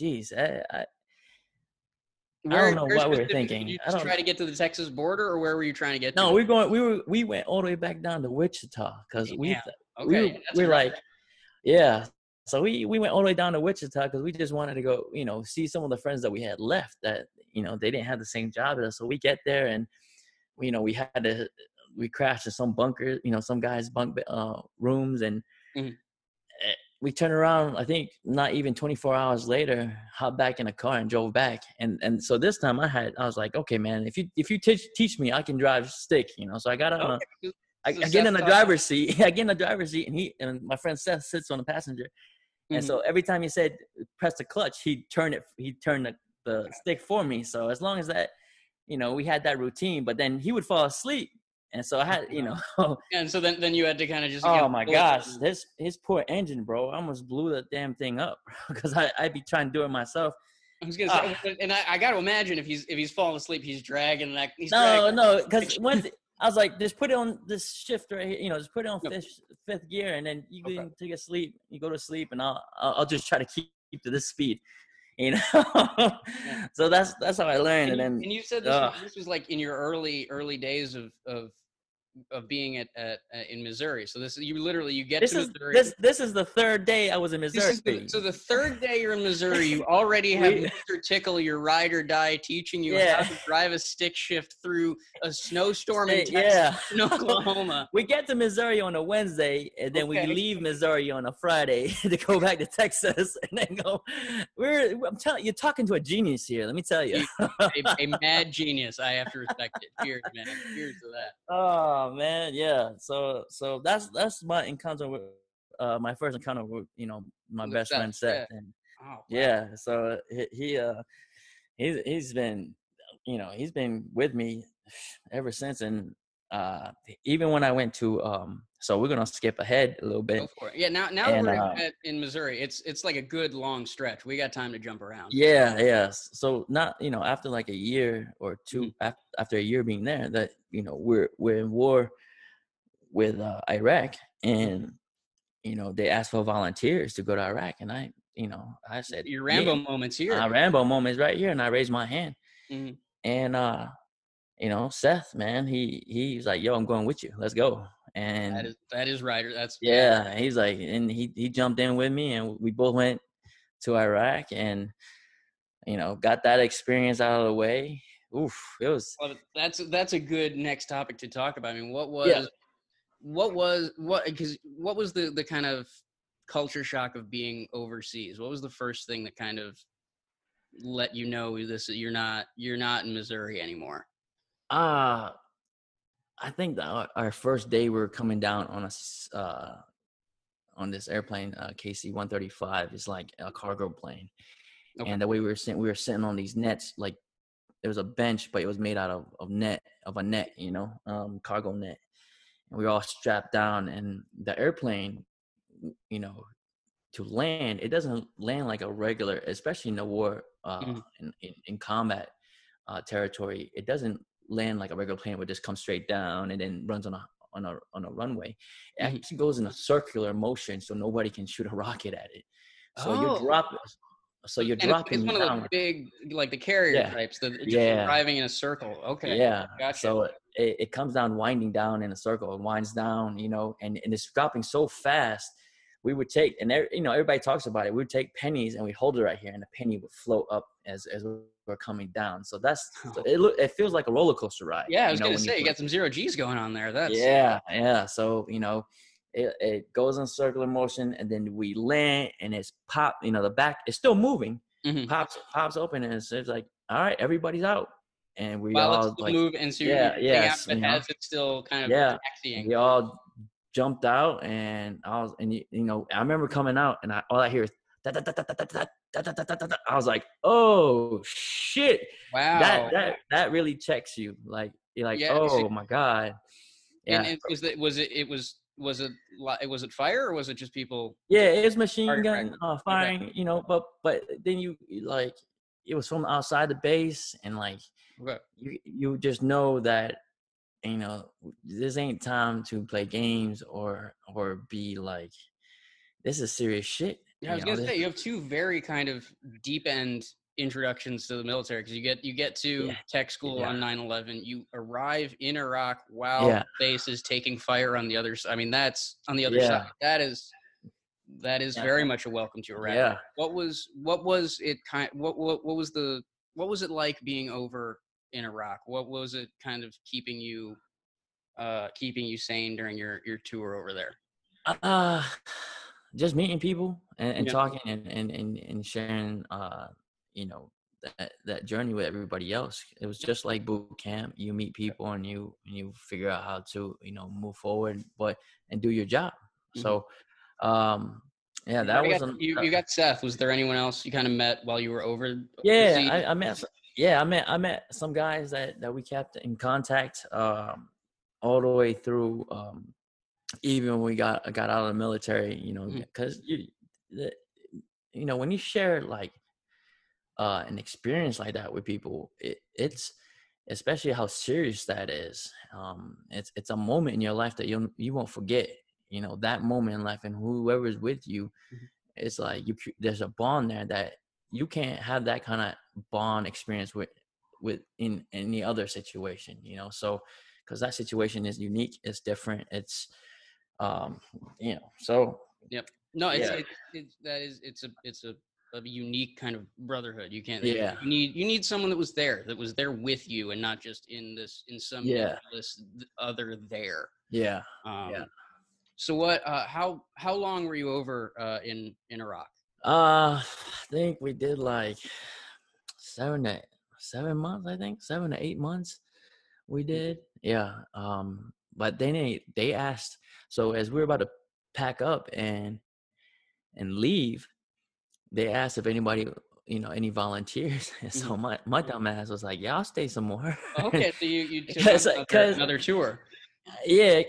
jeez, I, I Where- know what we were thinking. Did you I don't- try to get to the Texas border, or where were you trying to get? no, to? we're going. We were we went all the way back down to Wichita because we okay. we we're like yeah. So we we went all the way down to Wichita because we just wanted to go, you know, see some of the friends that we had left that you know they didn't have the same job as us. So we get there and you know we had to we crashed in some bunker, you know, some guys' bunk uh, rooms and. Mhm. eh, We turned around. I think not even 24 hours later, hopped back in a car and drove back. And and so this time I had I was like, okay, man, if you if you teach teach me, I can drive stick, you know. So I got on Okay. I, So I get in the driver's seat. I get in the driver's seat, and he and my friend Seth sits on the passenger. And Mhm. so every time he said press the clutch, he'd turn it. He'd turn the, the stick for me. So as long as that, you know, we had that routine. But then he would fall asleep, and so I had, you know, And so then, then you had to kind of just. oh my gosh, through. his poor engine, bro, I almost blew the damn thing up because I I'd be trying to do it myself. I was gonna say, and I, I got to imagine if he's if he's falling asleep, he's dragging that. He's No, dragging no, because once I was like, just put it on this shift right here, you know, just put it on Yep. fifth, fifth gear, and then you Okay. can take a sleep. You go to sleep, and I'll I'll, just try to keep keep to this speed, you know. so that's that's how I learned, And and you, then and you said this, Ugh. was, this was like in your early early days of of of being at, at, uh in Missouri. So this you literally you get This to is Missouri. this this is the third day I was in Missouri. the, so the third day you're in Missouri, you already have Mr. Tickle, your ride or die, teaching you Yeah. how to drive a stick shift through a snowstorm in Texas, yeah. and Oklahoma. we get to Missouri on a Wednesday, and then Okay. we leave Missouri on a Friday to go back to Texas, and then go. We're I'm telling you're talking to a genius here. Let me tell you. a, a mad genius. I have to respect it. Cheers, man. Cheers to that. oh man, yeah. So so that's that's my encounter with uh my first encounter with you know my best friend Seth. And Oh, wow. yeah, so he, he uh he's he's been you know he's been with me ever since, and uh even when I went to um so we're gonna skip ahead a little bit. Go for it. Yeah, now now And, we're uh, in Missouri, it's it's like a good long stretch. We got time to jump around. Yeah, yes. So not you know after like a year or 2 Mhm. af- after a year being there, that you know we're we're in war with uh, Iraq, and you know they asked for volunteers to go to Iraq, and I you know I said Your Rambo yeah. moments here. Uh, Rambo moments right here, and I raised my hand, Mhm. and uh, you know Seth, man, he he's like, yo, I'm going with you, let's go, and that is that is right. That's yeah, he's like, and he he jumped in with me, and we both went to Iraq, and you know, got that experience out of the way. Oof, it was Well, that's that's a good next topic to talk about. I mean, what was Yeah. what was what because what was the the kind of culture shock of being overseas? What was the first thing that kind of let you know this you're not you're not in Missouri anymore? Uh I think that our, our first day we were coming down on a uh on this airplane, uh, KC one thirty five. It's like a cargo plane, Okay. and the way we were sitting, we were sitting on these nets. Like there was a bench, but it was made out of of net of a net, you know, um, cargo net, and we were all strapped down. And the airplane, you know, to land, it doesn't land like a regular, especially in the war, uh, Mhm. in, in in combat uh, territory. It doesn't land like a regular plane would just come straight down and then runs on a on a on a runway. It Mhm. actually goes in a circular motion, so nobody can shoot a rocket at it. So Oh. you're dropping. So you're And it's- dropping it's one down. of those big like the carrier Yeah. types that just Yeah. driving in a circle. Okay. Yeah. Gotcha. So it, it comes down winding down in a circle. It winds down, you know, and, and it's dropping so fast. We would take, and there, you know, everybody talks about it. We would take pennies and we hold it right here, and the penny would float up as as we're coming down. So that's so it. Look, it feels like a roller coaster ride. Yeah, I you was know, gonna say you fly. got some zero G's going on there. That's yeah, yeah. So you know, it it goes in circular motion, and then we land, and it's pop. You know, the back is still moving. Mhm. Pops pops open, and it's, it's like, all right, everybody's out, and we all like, move and so yeah, you're getting yes, out, but you know. as it's still kind of Yeah. taxiing. we all jumped out, and I was, and you, you know, I remember coming out, and I all I hear is. da, da, da, da, da, da, da, da, da, da, da, da, da. I was like, "Oh shit!" Wow. That that that really checks you. Like you're like, Yeah, "Oh my god!" Yeah, And, and was it was it it was was it was it fire or was it just people? Yeah, it was machine gun uh, firing, you know, but but then you like it was from outside the base, and like Okay. you you just know that you know this ain't time to play games or or be like this is serious shit. Yeah, I was you know, gonna this- say you have two very kind of deep end introductions to the military because you get you get to Yeah. tech school Yeah. on 9-11 you arrive in iraq while Yeah. the base is taking fire on the other side i mean that's on the other side that is that is very much a welcome to iraq yeah. what was what was it kind what, what what was the what was it like being over in iraq what was it kind of keeping you uh keeping you sane during your your tour over there Uh, just meeting people and, and Yeah. talking and, and, and, and sharing, uh, you know, that, that journey with everybody else. It was just like boot camp. You meet people and you, and you figure out how to, you know, move forward, but, and do your job. Mhm. So, um, yeah, that was, got, an- you, you got seth was there anyone else you kind of met while you were over yeah. I, I met, yeah, I met, I met some guys that, that we kept in contact, um, all the way through, um, even when we got got out of the military, you know, Mhm. because you, the, you know, when you share like uh, an experience like that with people, it, it's especially how serious that is. Um, it's it's a moment in your life that you you won't forget. You know that moment in life, and whoever's with you, Mhm. it's like you. There's a bond there that you can't have that kind of bond experience with with in any other situation. You know, so because that situation is unique. It's different. It's um, you know, so yep No, it's, Yeah. it's that is it's a it's a, a unique kind of brotherhood. You can't. Yeah. You need you need someone that was there, that was there with you, and not just in this in some Yeah. nebulous th- other there. yeah. Um, Yeah. So what? Uh, how how long were you over uh, in in Iraq? Uh, think we did like seven to seven months. I think seven to eight months. We mm. did, yeah. Um, but then they they asked. So as we were about to pack up and and leave, they asked if anybody, you know, any volunteers. And so mm. my my mm. dumb ass was like, "Yeah, I'll stay some more." Okay, so you you took Because- another, another tour. yeah,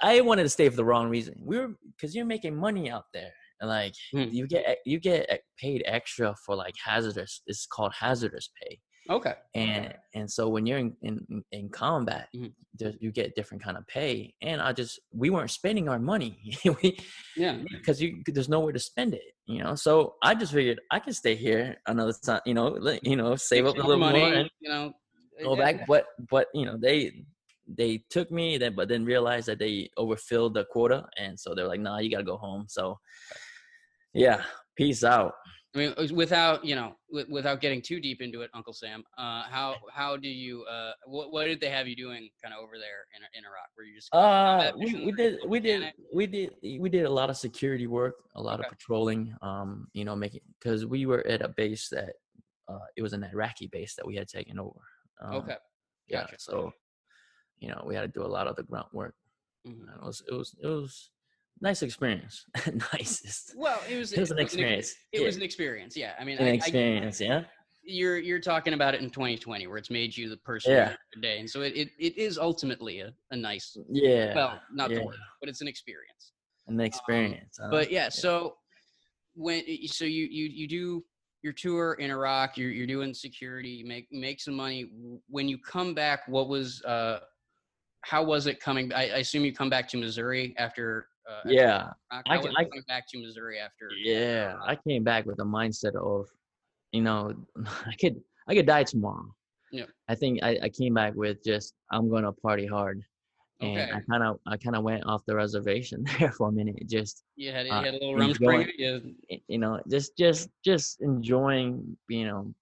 I wanted to stay for the wrong reason. We were because you're making money out there, and like Hmm. you get you get e- paid extra for like hazardous. It's called hazardous pay, Okay. and and so when you're in in, in combat, there, you get different kind of pay. And I just we weren't spending our money we Yeah. because you there's nowhere to spend it, you know. So I just figured I can stay here another time, you know, let- you know, save up a little more and You know. go yeah, back but but you know they they took me then but then realized that they overfilled the quota and so they're like nah you gotta go home so yeah peace out I mean, without you know, wi- without getting too deep into it, Uncle Sam, uh, how how do you uh, what what did they have you doing kind of over there in in Iraq? Were you just uh we, we did we did we did we did a lot of security work a lot Okay. of patrolling um you know making because we were at a base that uh it was an iraqi base that we had taken over um, okay? yeah gotcha. so you know we had to do a lot of the grunt work Mhm. and it was it was it was nice experience nicest Well, it was it was an experience It yeah. was an experience. Yeah, I mean, an I, I, experience, yeah. you're you're talking about it in 2020, where it's made you the person Yeah. today, and so it, it, it is ultimately a, a nice, Yeah. well, not yeah. the word, but it's an experience. An experience. uh, But yeah, so when so you you you do your tour in Iraq, you're you're doing security, you make make some money. When you come back, what was uh, how was it coming? I, I assume you come back to Missouri after. Uh, yeah. I How can- was I it back to Missouri after? yeah. I came back with a mindset of, you know, I could I could die tomorrow. Yeah. I think I, I came back with just I'm gonna party hard, and Okay. I kind of I kind of went off the reservation there for a minute, just You had, you uh, had a little rum spring. Yeah. you know, just just just enjoying, you know,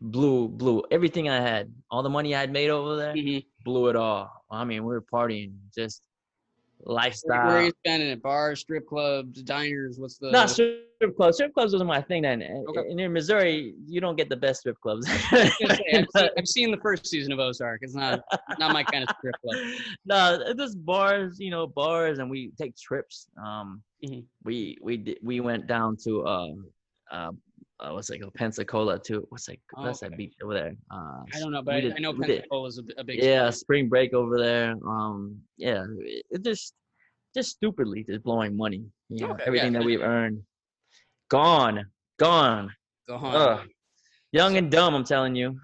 blew blew everything I had, all the money I had made over there, Mhm. blew it all. I mean, we were partying, just lifestyle. where are you spending it? Bars, strip clubs, diners? What's the? Not strip clubs. Strip clubs wasn't my thing then. Okay. And in Missouri, you don't get the best strip clubs. I was gonna say, I've, seen, I've seen the first season of Ozark. It's not not my kind of strip club. no, just bars, you know, bars, and we take trips. Um, Mhm. we we did, we went down to um, uh, uh, what's it called, Pensacola too. what's that Oh, what's that okay. beach over there? Uh, I don't know, but I, did- I know Pensacola is a, a big. yeah, spring break over there. Um, yeah, it, it just just stupidly just blowing money. You know, Okay, yeah, everything that we've earned, gone, gone. Go on. Ugh. Young and dumb, I'm telling you.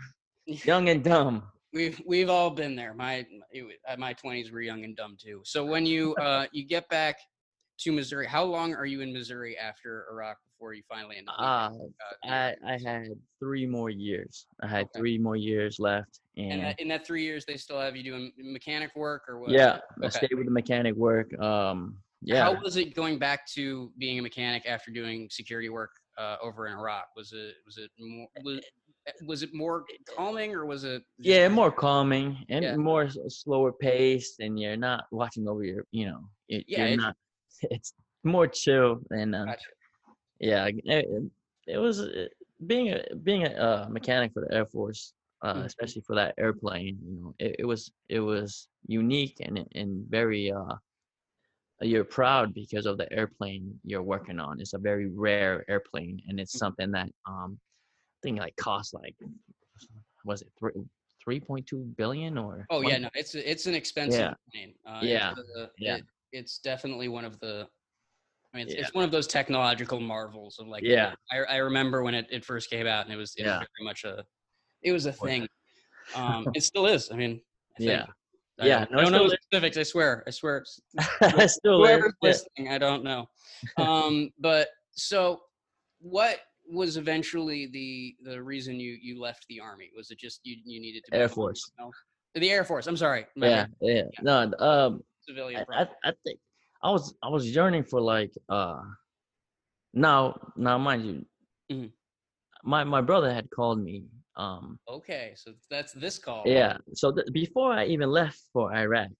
Young and dumb. We've we've all been there. My my twenties were young and dumb too. So when you uh you get back to Missouri, how long are you in Missouri after Iraq before you finally end up? Ah, uh, I I had three more years. I had Okay. three more years left, and and that, in that three years, they still have you doing mechanic work or what? yeah, I stayed with the mechanic work. Um, yeah, How was it going back to being a mechanic after doing security work uh, over in Iraq? Was it was it more was, was it more calming or was it? yeah, more calming and Yeah. more slower paced, and you're not watching over your, you know, it, Yeah, you're it's- not. It's more chill, and uh, Gotcha. Yeah, it, it- it was uh, being a being a uh, mechanic for the Air Force, uh, Mhm. especially for that airplane. You know, it, it was it was unique and and very. Uh, you're proud because of the airplane you're working on. It's a very rare airplane, and it's Mhm. something that um, I think like cost like was it three three point two billion or Oh yeah, no, it's it's an expensive Yeah. plane. Uh, Yeah, it's, a- yeah. it- it's definitely one of the. I mean, it's, Yeah. it's one of those technological marvels of like. Yeah. I, I remember when it, it first came out, and it was, it Yeah. was very much a, it was a thing. Um, it still is. I mean. I think. Yeah. I Yeah, don't, no, I don't know the specifics. I swear. I swear. It's- I still whoever's listening, I don't know. Um, but so, what was eventually the the reason you you left the army? Was it just you you needed to Air Force. No? The Air Force. I'm sorry. My Yeah, bad. yeah. No, um, Civilian. I. I, I think I was I was yearning for like uh now now mind you Mhm. my my brother had called me um okay, so that's this call. yeah so th- before I even left for Iraq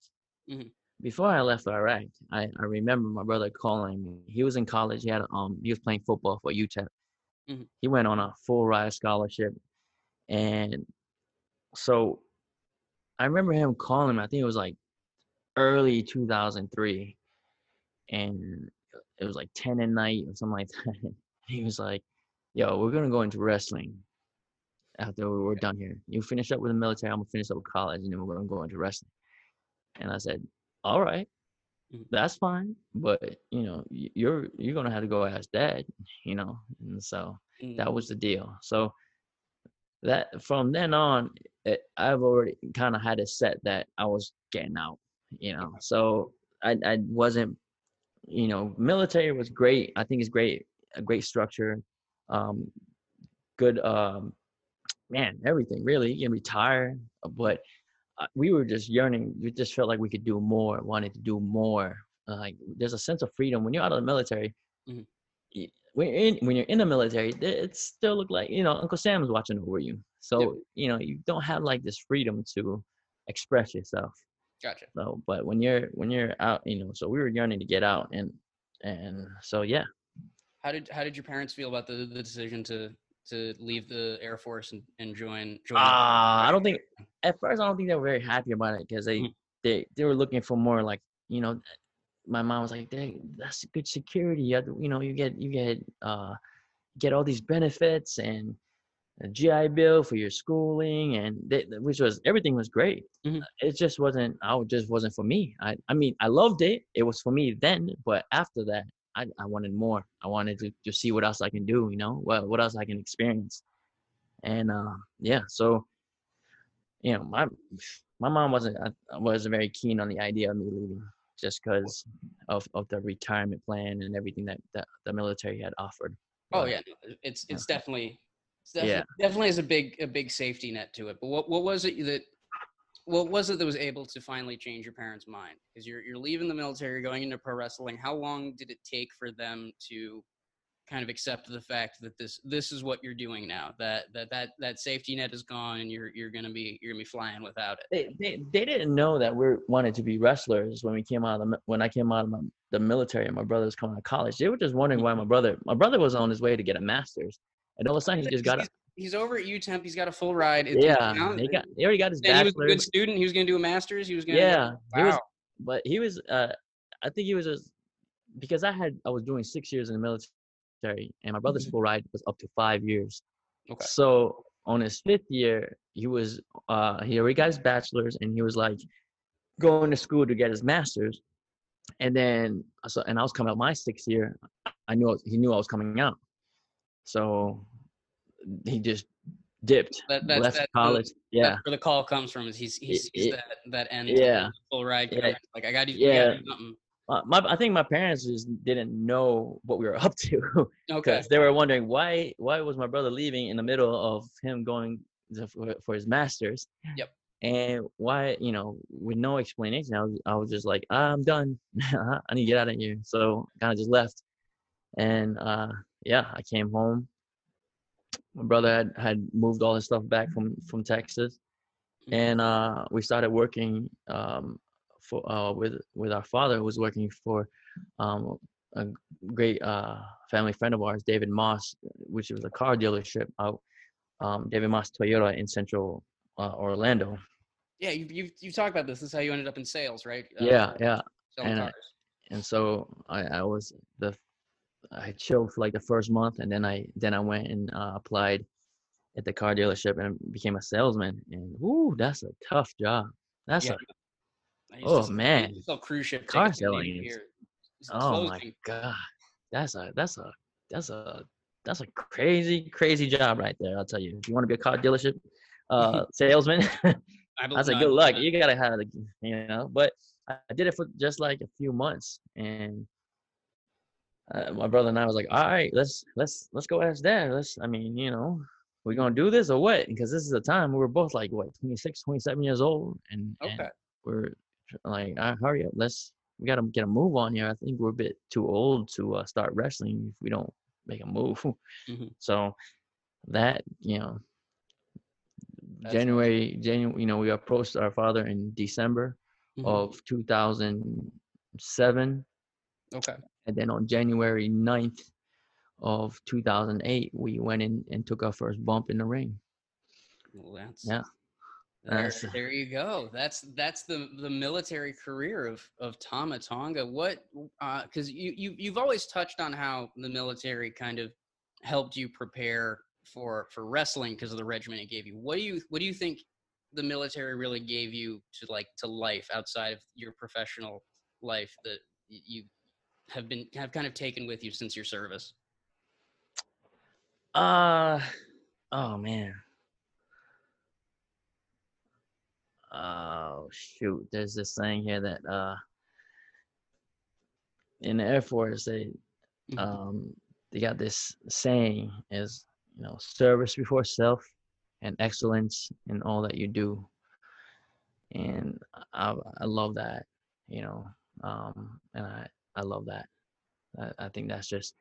Mhm. before I left for Iraq I I remember my brother calling me he was in college he had um he was playing football for UTEP Mhm. he went on a full ride scholarship and so I remember him calling me I think it was like early 2003 and it was like 10 at night or something like that. He was like, yo, we're going to go into wrestling after we're done here. You finish up with the military, I'm going to finish up with college, and then we're going to go into wrestling. And I said, all right, Mhm. that's fine. But, you know, you're, you're going to have to go ask dad, you know? And so Mm. that was the deal. So that from then on, it, I've already kind of had a set that I was getting out, you know. So I I wasn't, you know, military was great. I think it's great, a great structure, um, good, um, man, everything really. You can retire, but uh, we were just yearning. We just felt like we could do more, wanted to do more. Uh, like there's a sense of freedom when you're out of the military. Mhm. y- When you're in when you're in the military, it still look like you know Uncle Sam Sam's watching over you. So you know you don't have like this freedom to express yourself. Gotcha. So, but when you're when you're out, you know, so we were yearning to get out, and and so yeah, How did how did your parents feel about the, the decision to to leave the Air Force and, and join join? Ah, I don't think at first I don't think they were very happy about it because they Mhm. they they were looking for more like you know, my mom was like, "Dang, that's good security. You, to- you know, you get you get uh get all these benefits and a GI Bill for your schooling, and they, which was everything was great. Mhm. It just wasn't. I just wasn't for me. I I mean, I loved it. It was for me then, but after that, I I wanted more. I wanted to to see what else I can do. You know, what what else I can experience, and uh yeah, so you know, my my mom wasn't uh, wasn't very keen on the idea of me leaving just because of, of the retirement plan and everything that, that the military had offered. Oh But, yeah, it's it's Yeah. definitely definitely, Yeah. definitely is a big a big safety net to it. But what what was it that what was it that was able to finally change your parents' mind? Because you're you're leaving the military, going into pro wrestling. How long did it take for them to kind of accept the fact that this this is what you're doing now? That that that that safety net is gone, and you're you're gonna be you're gonna be flying without it. They, they they didn't know that we wanted to be wrestlers when we came out of the, when I came out of my, the military and my brother was coming out of college. They were just wondering why my brother my brother was on his way to get a master's, and all of a sudden he just got He's, he's over at UTEP. He's got a full ride. It's- yeah. He got he already got his and he was a good student. He was gonna do a master's. He was gonna. Yeah, he was Wow. but he was uh i think he was just because i had i was doing six years in the military and my brother's Mhm. full ride was up to five years Okay. so on his fifth year he was uh he already got his bachelor's and he was like going to school to get his master's and then so and i was coming out my sixth year i knew was, he knew i was coming out so he just dipped That, that's left that, college yeah That's where the call comes from. Is he's he It- that that end. yeah. Full ride. Yeah. Like I got to. Yeah. Do something. uh, my, I think my parents just didn't know what we were up to. Okay. they were wondering why why was my brother leaving in the middle of him going to, for, for his masters Yep. and why you know with no explanation i was, I was just like i'm done i need to get out of here so kind of just left and uh yeah i came home my brother had had moved all his stuff back from from texas Mhm. and uh we started working um for uh with with our father who was working for um a great uh, family friend of ours, David Maus, which was a car dealership out, um, David Maus Toyota in Central uh, Orlando. Yeah, you've, you've you've talked about this. This is how you ended up in sales, right? Uh, yeah, yeah. Selling and, uh, cars. And so I, I was the I chilled for like the first month, and then I then I went and uh, applied at the car dealership and became a salesman. And whoo, that's a tough job. That's Yeah. a oh, to man. sell cruise ship Car selling Navy is- Pier. It's oh my god, that's a that's a that's a that's a crazy crazy job right there. I'll tell you. If you want to be a car dealership uh, salesman, I that's a good luck. You gotta have, the, you know. But I did it for just like a few months, and uh, my brother and I was like, "All right, let's let's let's go ask dad. Let's, I mean, you know, we gonna do this or what? Because this is a time we were both like what 26, 27 years old, and, and we're like, "Ah, hurry up, let's we gotta get a move on here. I think we're a bit too old to uh, start wrestling if we don't make a move. Mhm. So that you know, That's- January, January, you know, we approached our father in December Mhm. of 2007 Okay. And then on January 9th of 2008 we went in and took our first bump in the ring. Well, that's Yeah. There, That's- there you go. That's that's the the military career of of Tama Tonga. What? Uh, because you you you've always touched on how the military kind of helped you prepare for for wrestling because of the regiment it gave you. What do you what do you think the military really gave you to like to life outside of your professional life that you have been have kind of taken with you since your service? Uh oh man. Oh shoot. There's this thing here that uh in the Air Force they Mhm. um they got this saying is you know service before self and excellence in all that you do. And I I love that, you know. Um and I I love that. I, I think that's just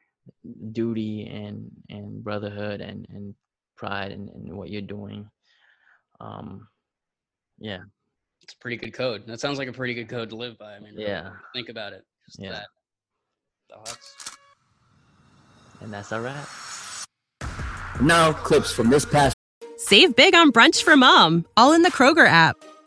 duty and and brotherhood and and pride and, in what you're doing um yeah It's a pretty good code. That sounds like a pretty good code to live by. I mean, Yeah. think about it. Just Yeah. that. That's and that's all right Now, clips from this past Save big on brunch for mom, all in the Kroger app.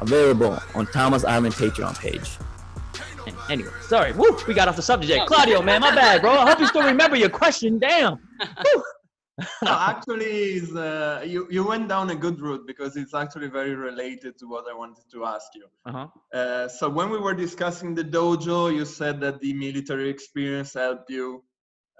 available on Thomas Island Patreon page. Anyway sorry. Woo! We got off the subject. Claudio man my bad bro. I hope you still remember your question. Damn. No, actually, is uh, you you went down a good route because it's actually very related to what I wanted to ask you. uh-huh. Uh, so when we were discussing the dojo, you said that the military experience helped you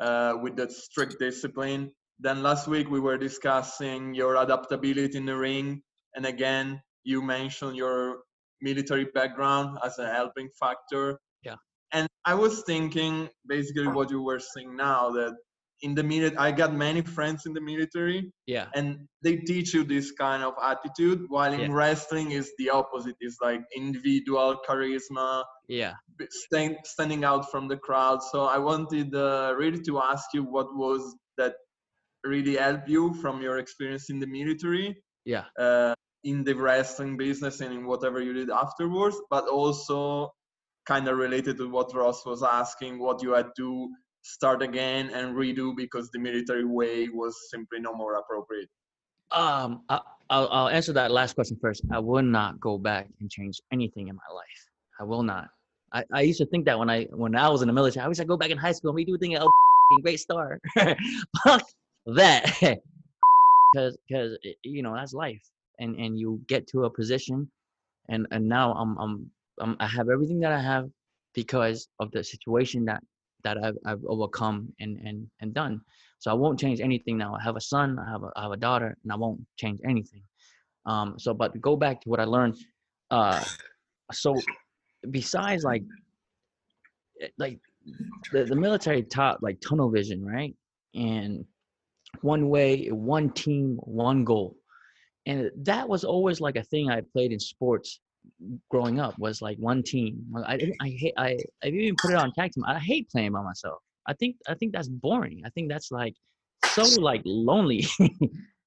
uh, with that strict discipline. Then last week we were discussing your adaptability in the ring, and again you mentioned your military background as a helping factor. Yeah. And I was thinking basically what you were saying now that in the military, I got many friends in the military, yeah and they teach you this kind of attitude while in Yeah. wrestling is the opposite it's like individual charisma yeah stand, standing out from the crowd so i wanted uh, really to ask you what was that really helped you from your experience in the military yeah uh, in the wrestling business and in whatever you did afterwards but also kind of related to what ross was asking what you had to start again and redo because the military way was simply no more appropriate. Um I, I'll, I'll answer that last question first. I will not go back and change anything in my life. I will not. I, I used to think that when i when i was in the military i wish i go back in high school and redo thing great star. Fuck that. Because because you know that's life and and you get to a position and and now I'm, I'm i'm i have everything that i have because of the situation that that i've, I've overcome and and and done. So i won't change anything now. I have a son i have a, I have a daughter and i won't change anything. Um so but go back to what i learned uh so besides like eh, like the, the military taught like tunnel vision right? And one way one team one goal and that was always like a thing i played in sports growing up was like one team. I i hate i i even put it on tag team. I hate playing by myself. I think i think that's boring. I think that's like so like lonely.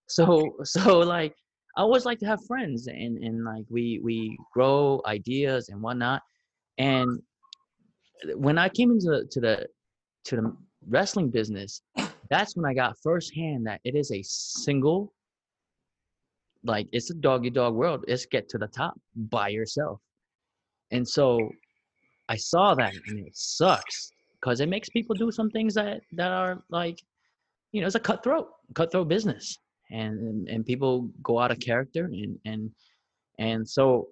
So so like i always like to have friends and and like we we grow ideas and whatnot. And when i came into the to the to the wrestling business that's when i got firsthand that it is a single like it's a doggy dog world. It's get to the top by yourself. And so i saw that and it sucks because it makes people do some things that that are like you know it's a cutthroat cutthroat business. And and, and people go out of character and and and so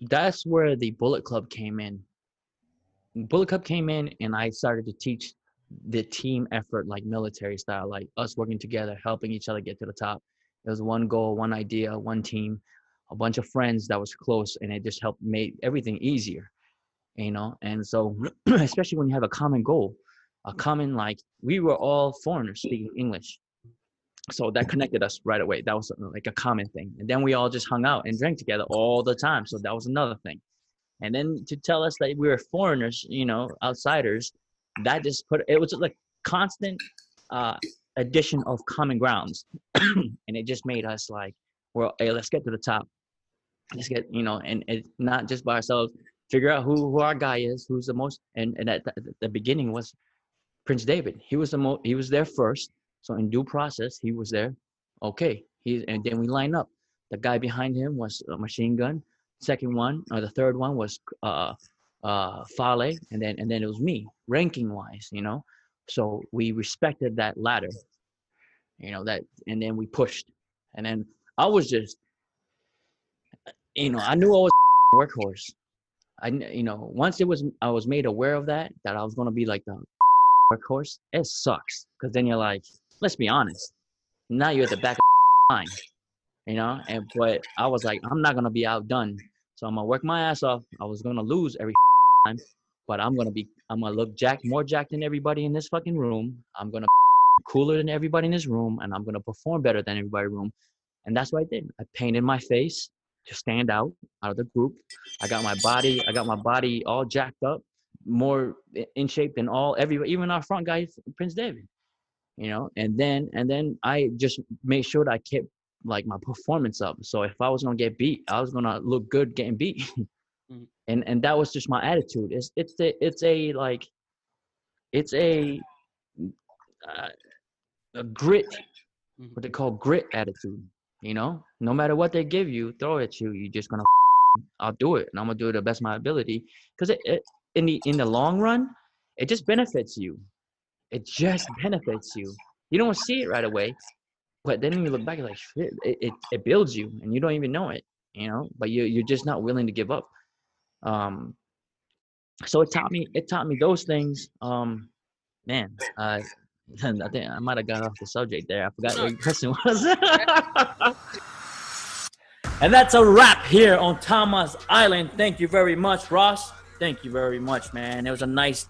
that's where the bullet club came in. Bullet club came in and i started to teach the team effort like military style like us working together helping each other get to the top it was one goal one idea one team a bunch of friends that was close and it just helped make everything easier you know? And so especially when you have a common goal a common like we were all foreigners speaking english. So that connected us right away. That was uh, like a common thing. And then we all just hung out and drank together all the time. So that was another thing. And then to tell us that we were foreigners you know outsiders that just put it was like constant uh addition of common grounds and it just made us like well hey let's get to the top. Let's get you know and it's not just by ourselves figure out who, who our guy is who's the most and, and at the, the beginning was Prince Devitt. He was the most he was there first so in due process he was there. Okay he and then we line up. The guy behind him was a machine gun. Second one or the third one was uh uh Fale, and then and then it was me ranking wise you know so we respected that ladder you know that and then we pushed. And then i was just you know i knew i was workhorse. I you know once it was i was made aware of that that i was going to be like the workhorse it sucks. Because then you're like let's be honest now you're at the back of the line you know? And but i was like i'm not going to be outdone. So i'm going to work my ass off. I was going to lose every time but i'm to be i'm to look jacked more jacked than everybody in this fucking room. I'm to cooler than everybody in this room and i'm to perform better than everybody in the room. And that's what i did. I painted my face to stand out out of the group. I got my body i got my body all jacked up more in shape than all everybody even our front guy Prince Devitt you know? And then and then i just made sure that i kept like my performance up. So if i was gonna get beat i was gonna look good getting beat. and and that was just my attitude. It's it's a it's a like it's a uh, a grit Mhm. what they call grit attitude you know? No matter what they give you throw at you you're just gonna i'll do it and i'm gonna do it the best of my ability. Because it, it in the in the long run it just benefits you. It just benefits you. You don't see it right away but then you look back like shit it, it, it builds you and you don't even know it you know? But you, you're just not willing to give up um so it taught me it taught me those things um man uh I think I might have got off the subject there. I forgot what your question was. And that's a wrap here on Tama's Island. Thank you very much, Ross. Thank you very much, man. It was a nice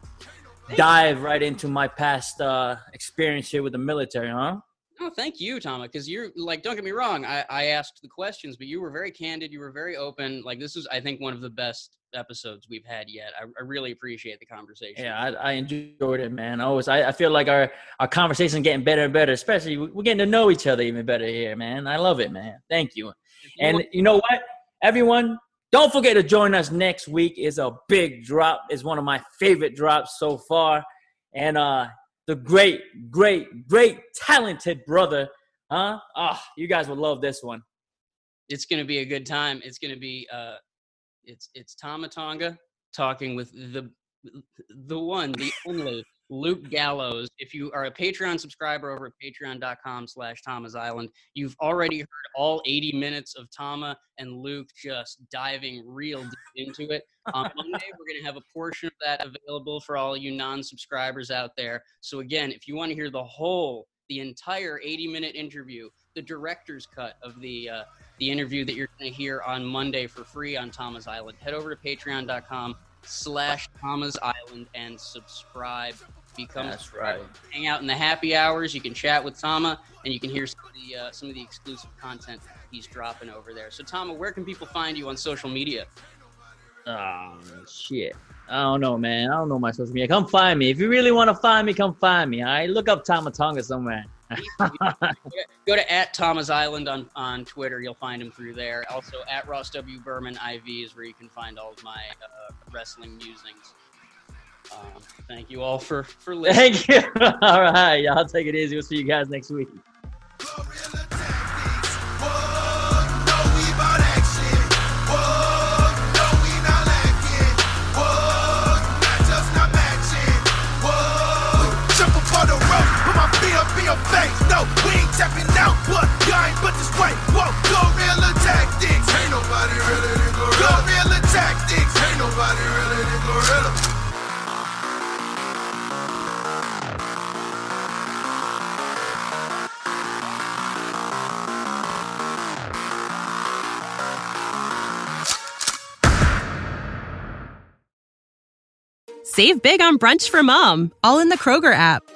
dive right into my past uh, experience here with the military, huh? Oh, thank you, Tama. Because you're like, don't get me wrong. I, I asked the questions, but you were very candid. You were very open. Like, this is, I think, one of the best episodes we've had yet. I, I really appreciate the conversation. Yeah, I, I enjoyed it, man. Always, I, I feel like our our conversation getting better and better. Especially, we- we're getting to know each other even better here, man. I love it, man. Thank you. You And you know what, everyone, don't forget to join us next week. Is a big drop. It's one of my favorite drops so far, and uh, the great, great, great, talented brother, huh? Ah, you guys will love this one. it's going to be a good time. It's going to be uh, it's it's Tama Tonga talking with the the one, the only Luke Gallows. If you are a Patreon subscriber over at patreon.com slash Tama's Island, you've already heard all 80 minutes of Tama and Luke just diving real deep into it. On Monday, we're going to have a portion of that available for all you non-subscribers out there. So again, if you want to hear the whole, the entire 80-minute interview, the director's cut of the uh, the interview that you're going to hear on Monday for free on Tama's Island. Head over to patreon.com slash Tama's Island and subscribe. Become That's right. Hang out in the happy hours. You can chat with Tama and you can hear some of the uh, some of the exclusive content he's dropping over there. So Tama, where can people find you on social media? Oh shit. I don't know, man. I don't know my social media. Come find me. If you really want to find me, come find me. All right. Look up Tama Tonga somewhere. Go to at Tama's Island on, on Twitter. You'll find him through there. Also at Ross W Berman IV is where you can find all of my uh, wrestling musings. Um, thank you all for for listening. Thank you. All right, y'all take it easy. We'll see you guys next week. out, but but this way. Whoa, gorilla tactics. Ain't nobody really than gorilla. Gorilla tactics. Ain't nobody really than gorilla. Save big on brunch for mom, all in the Kroger app.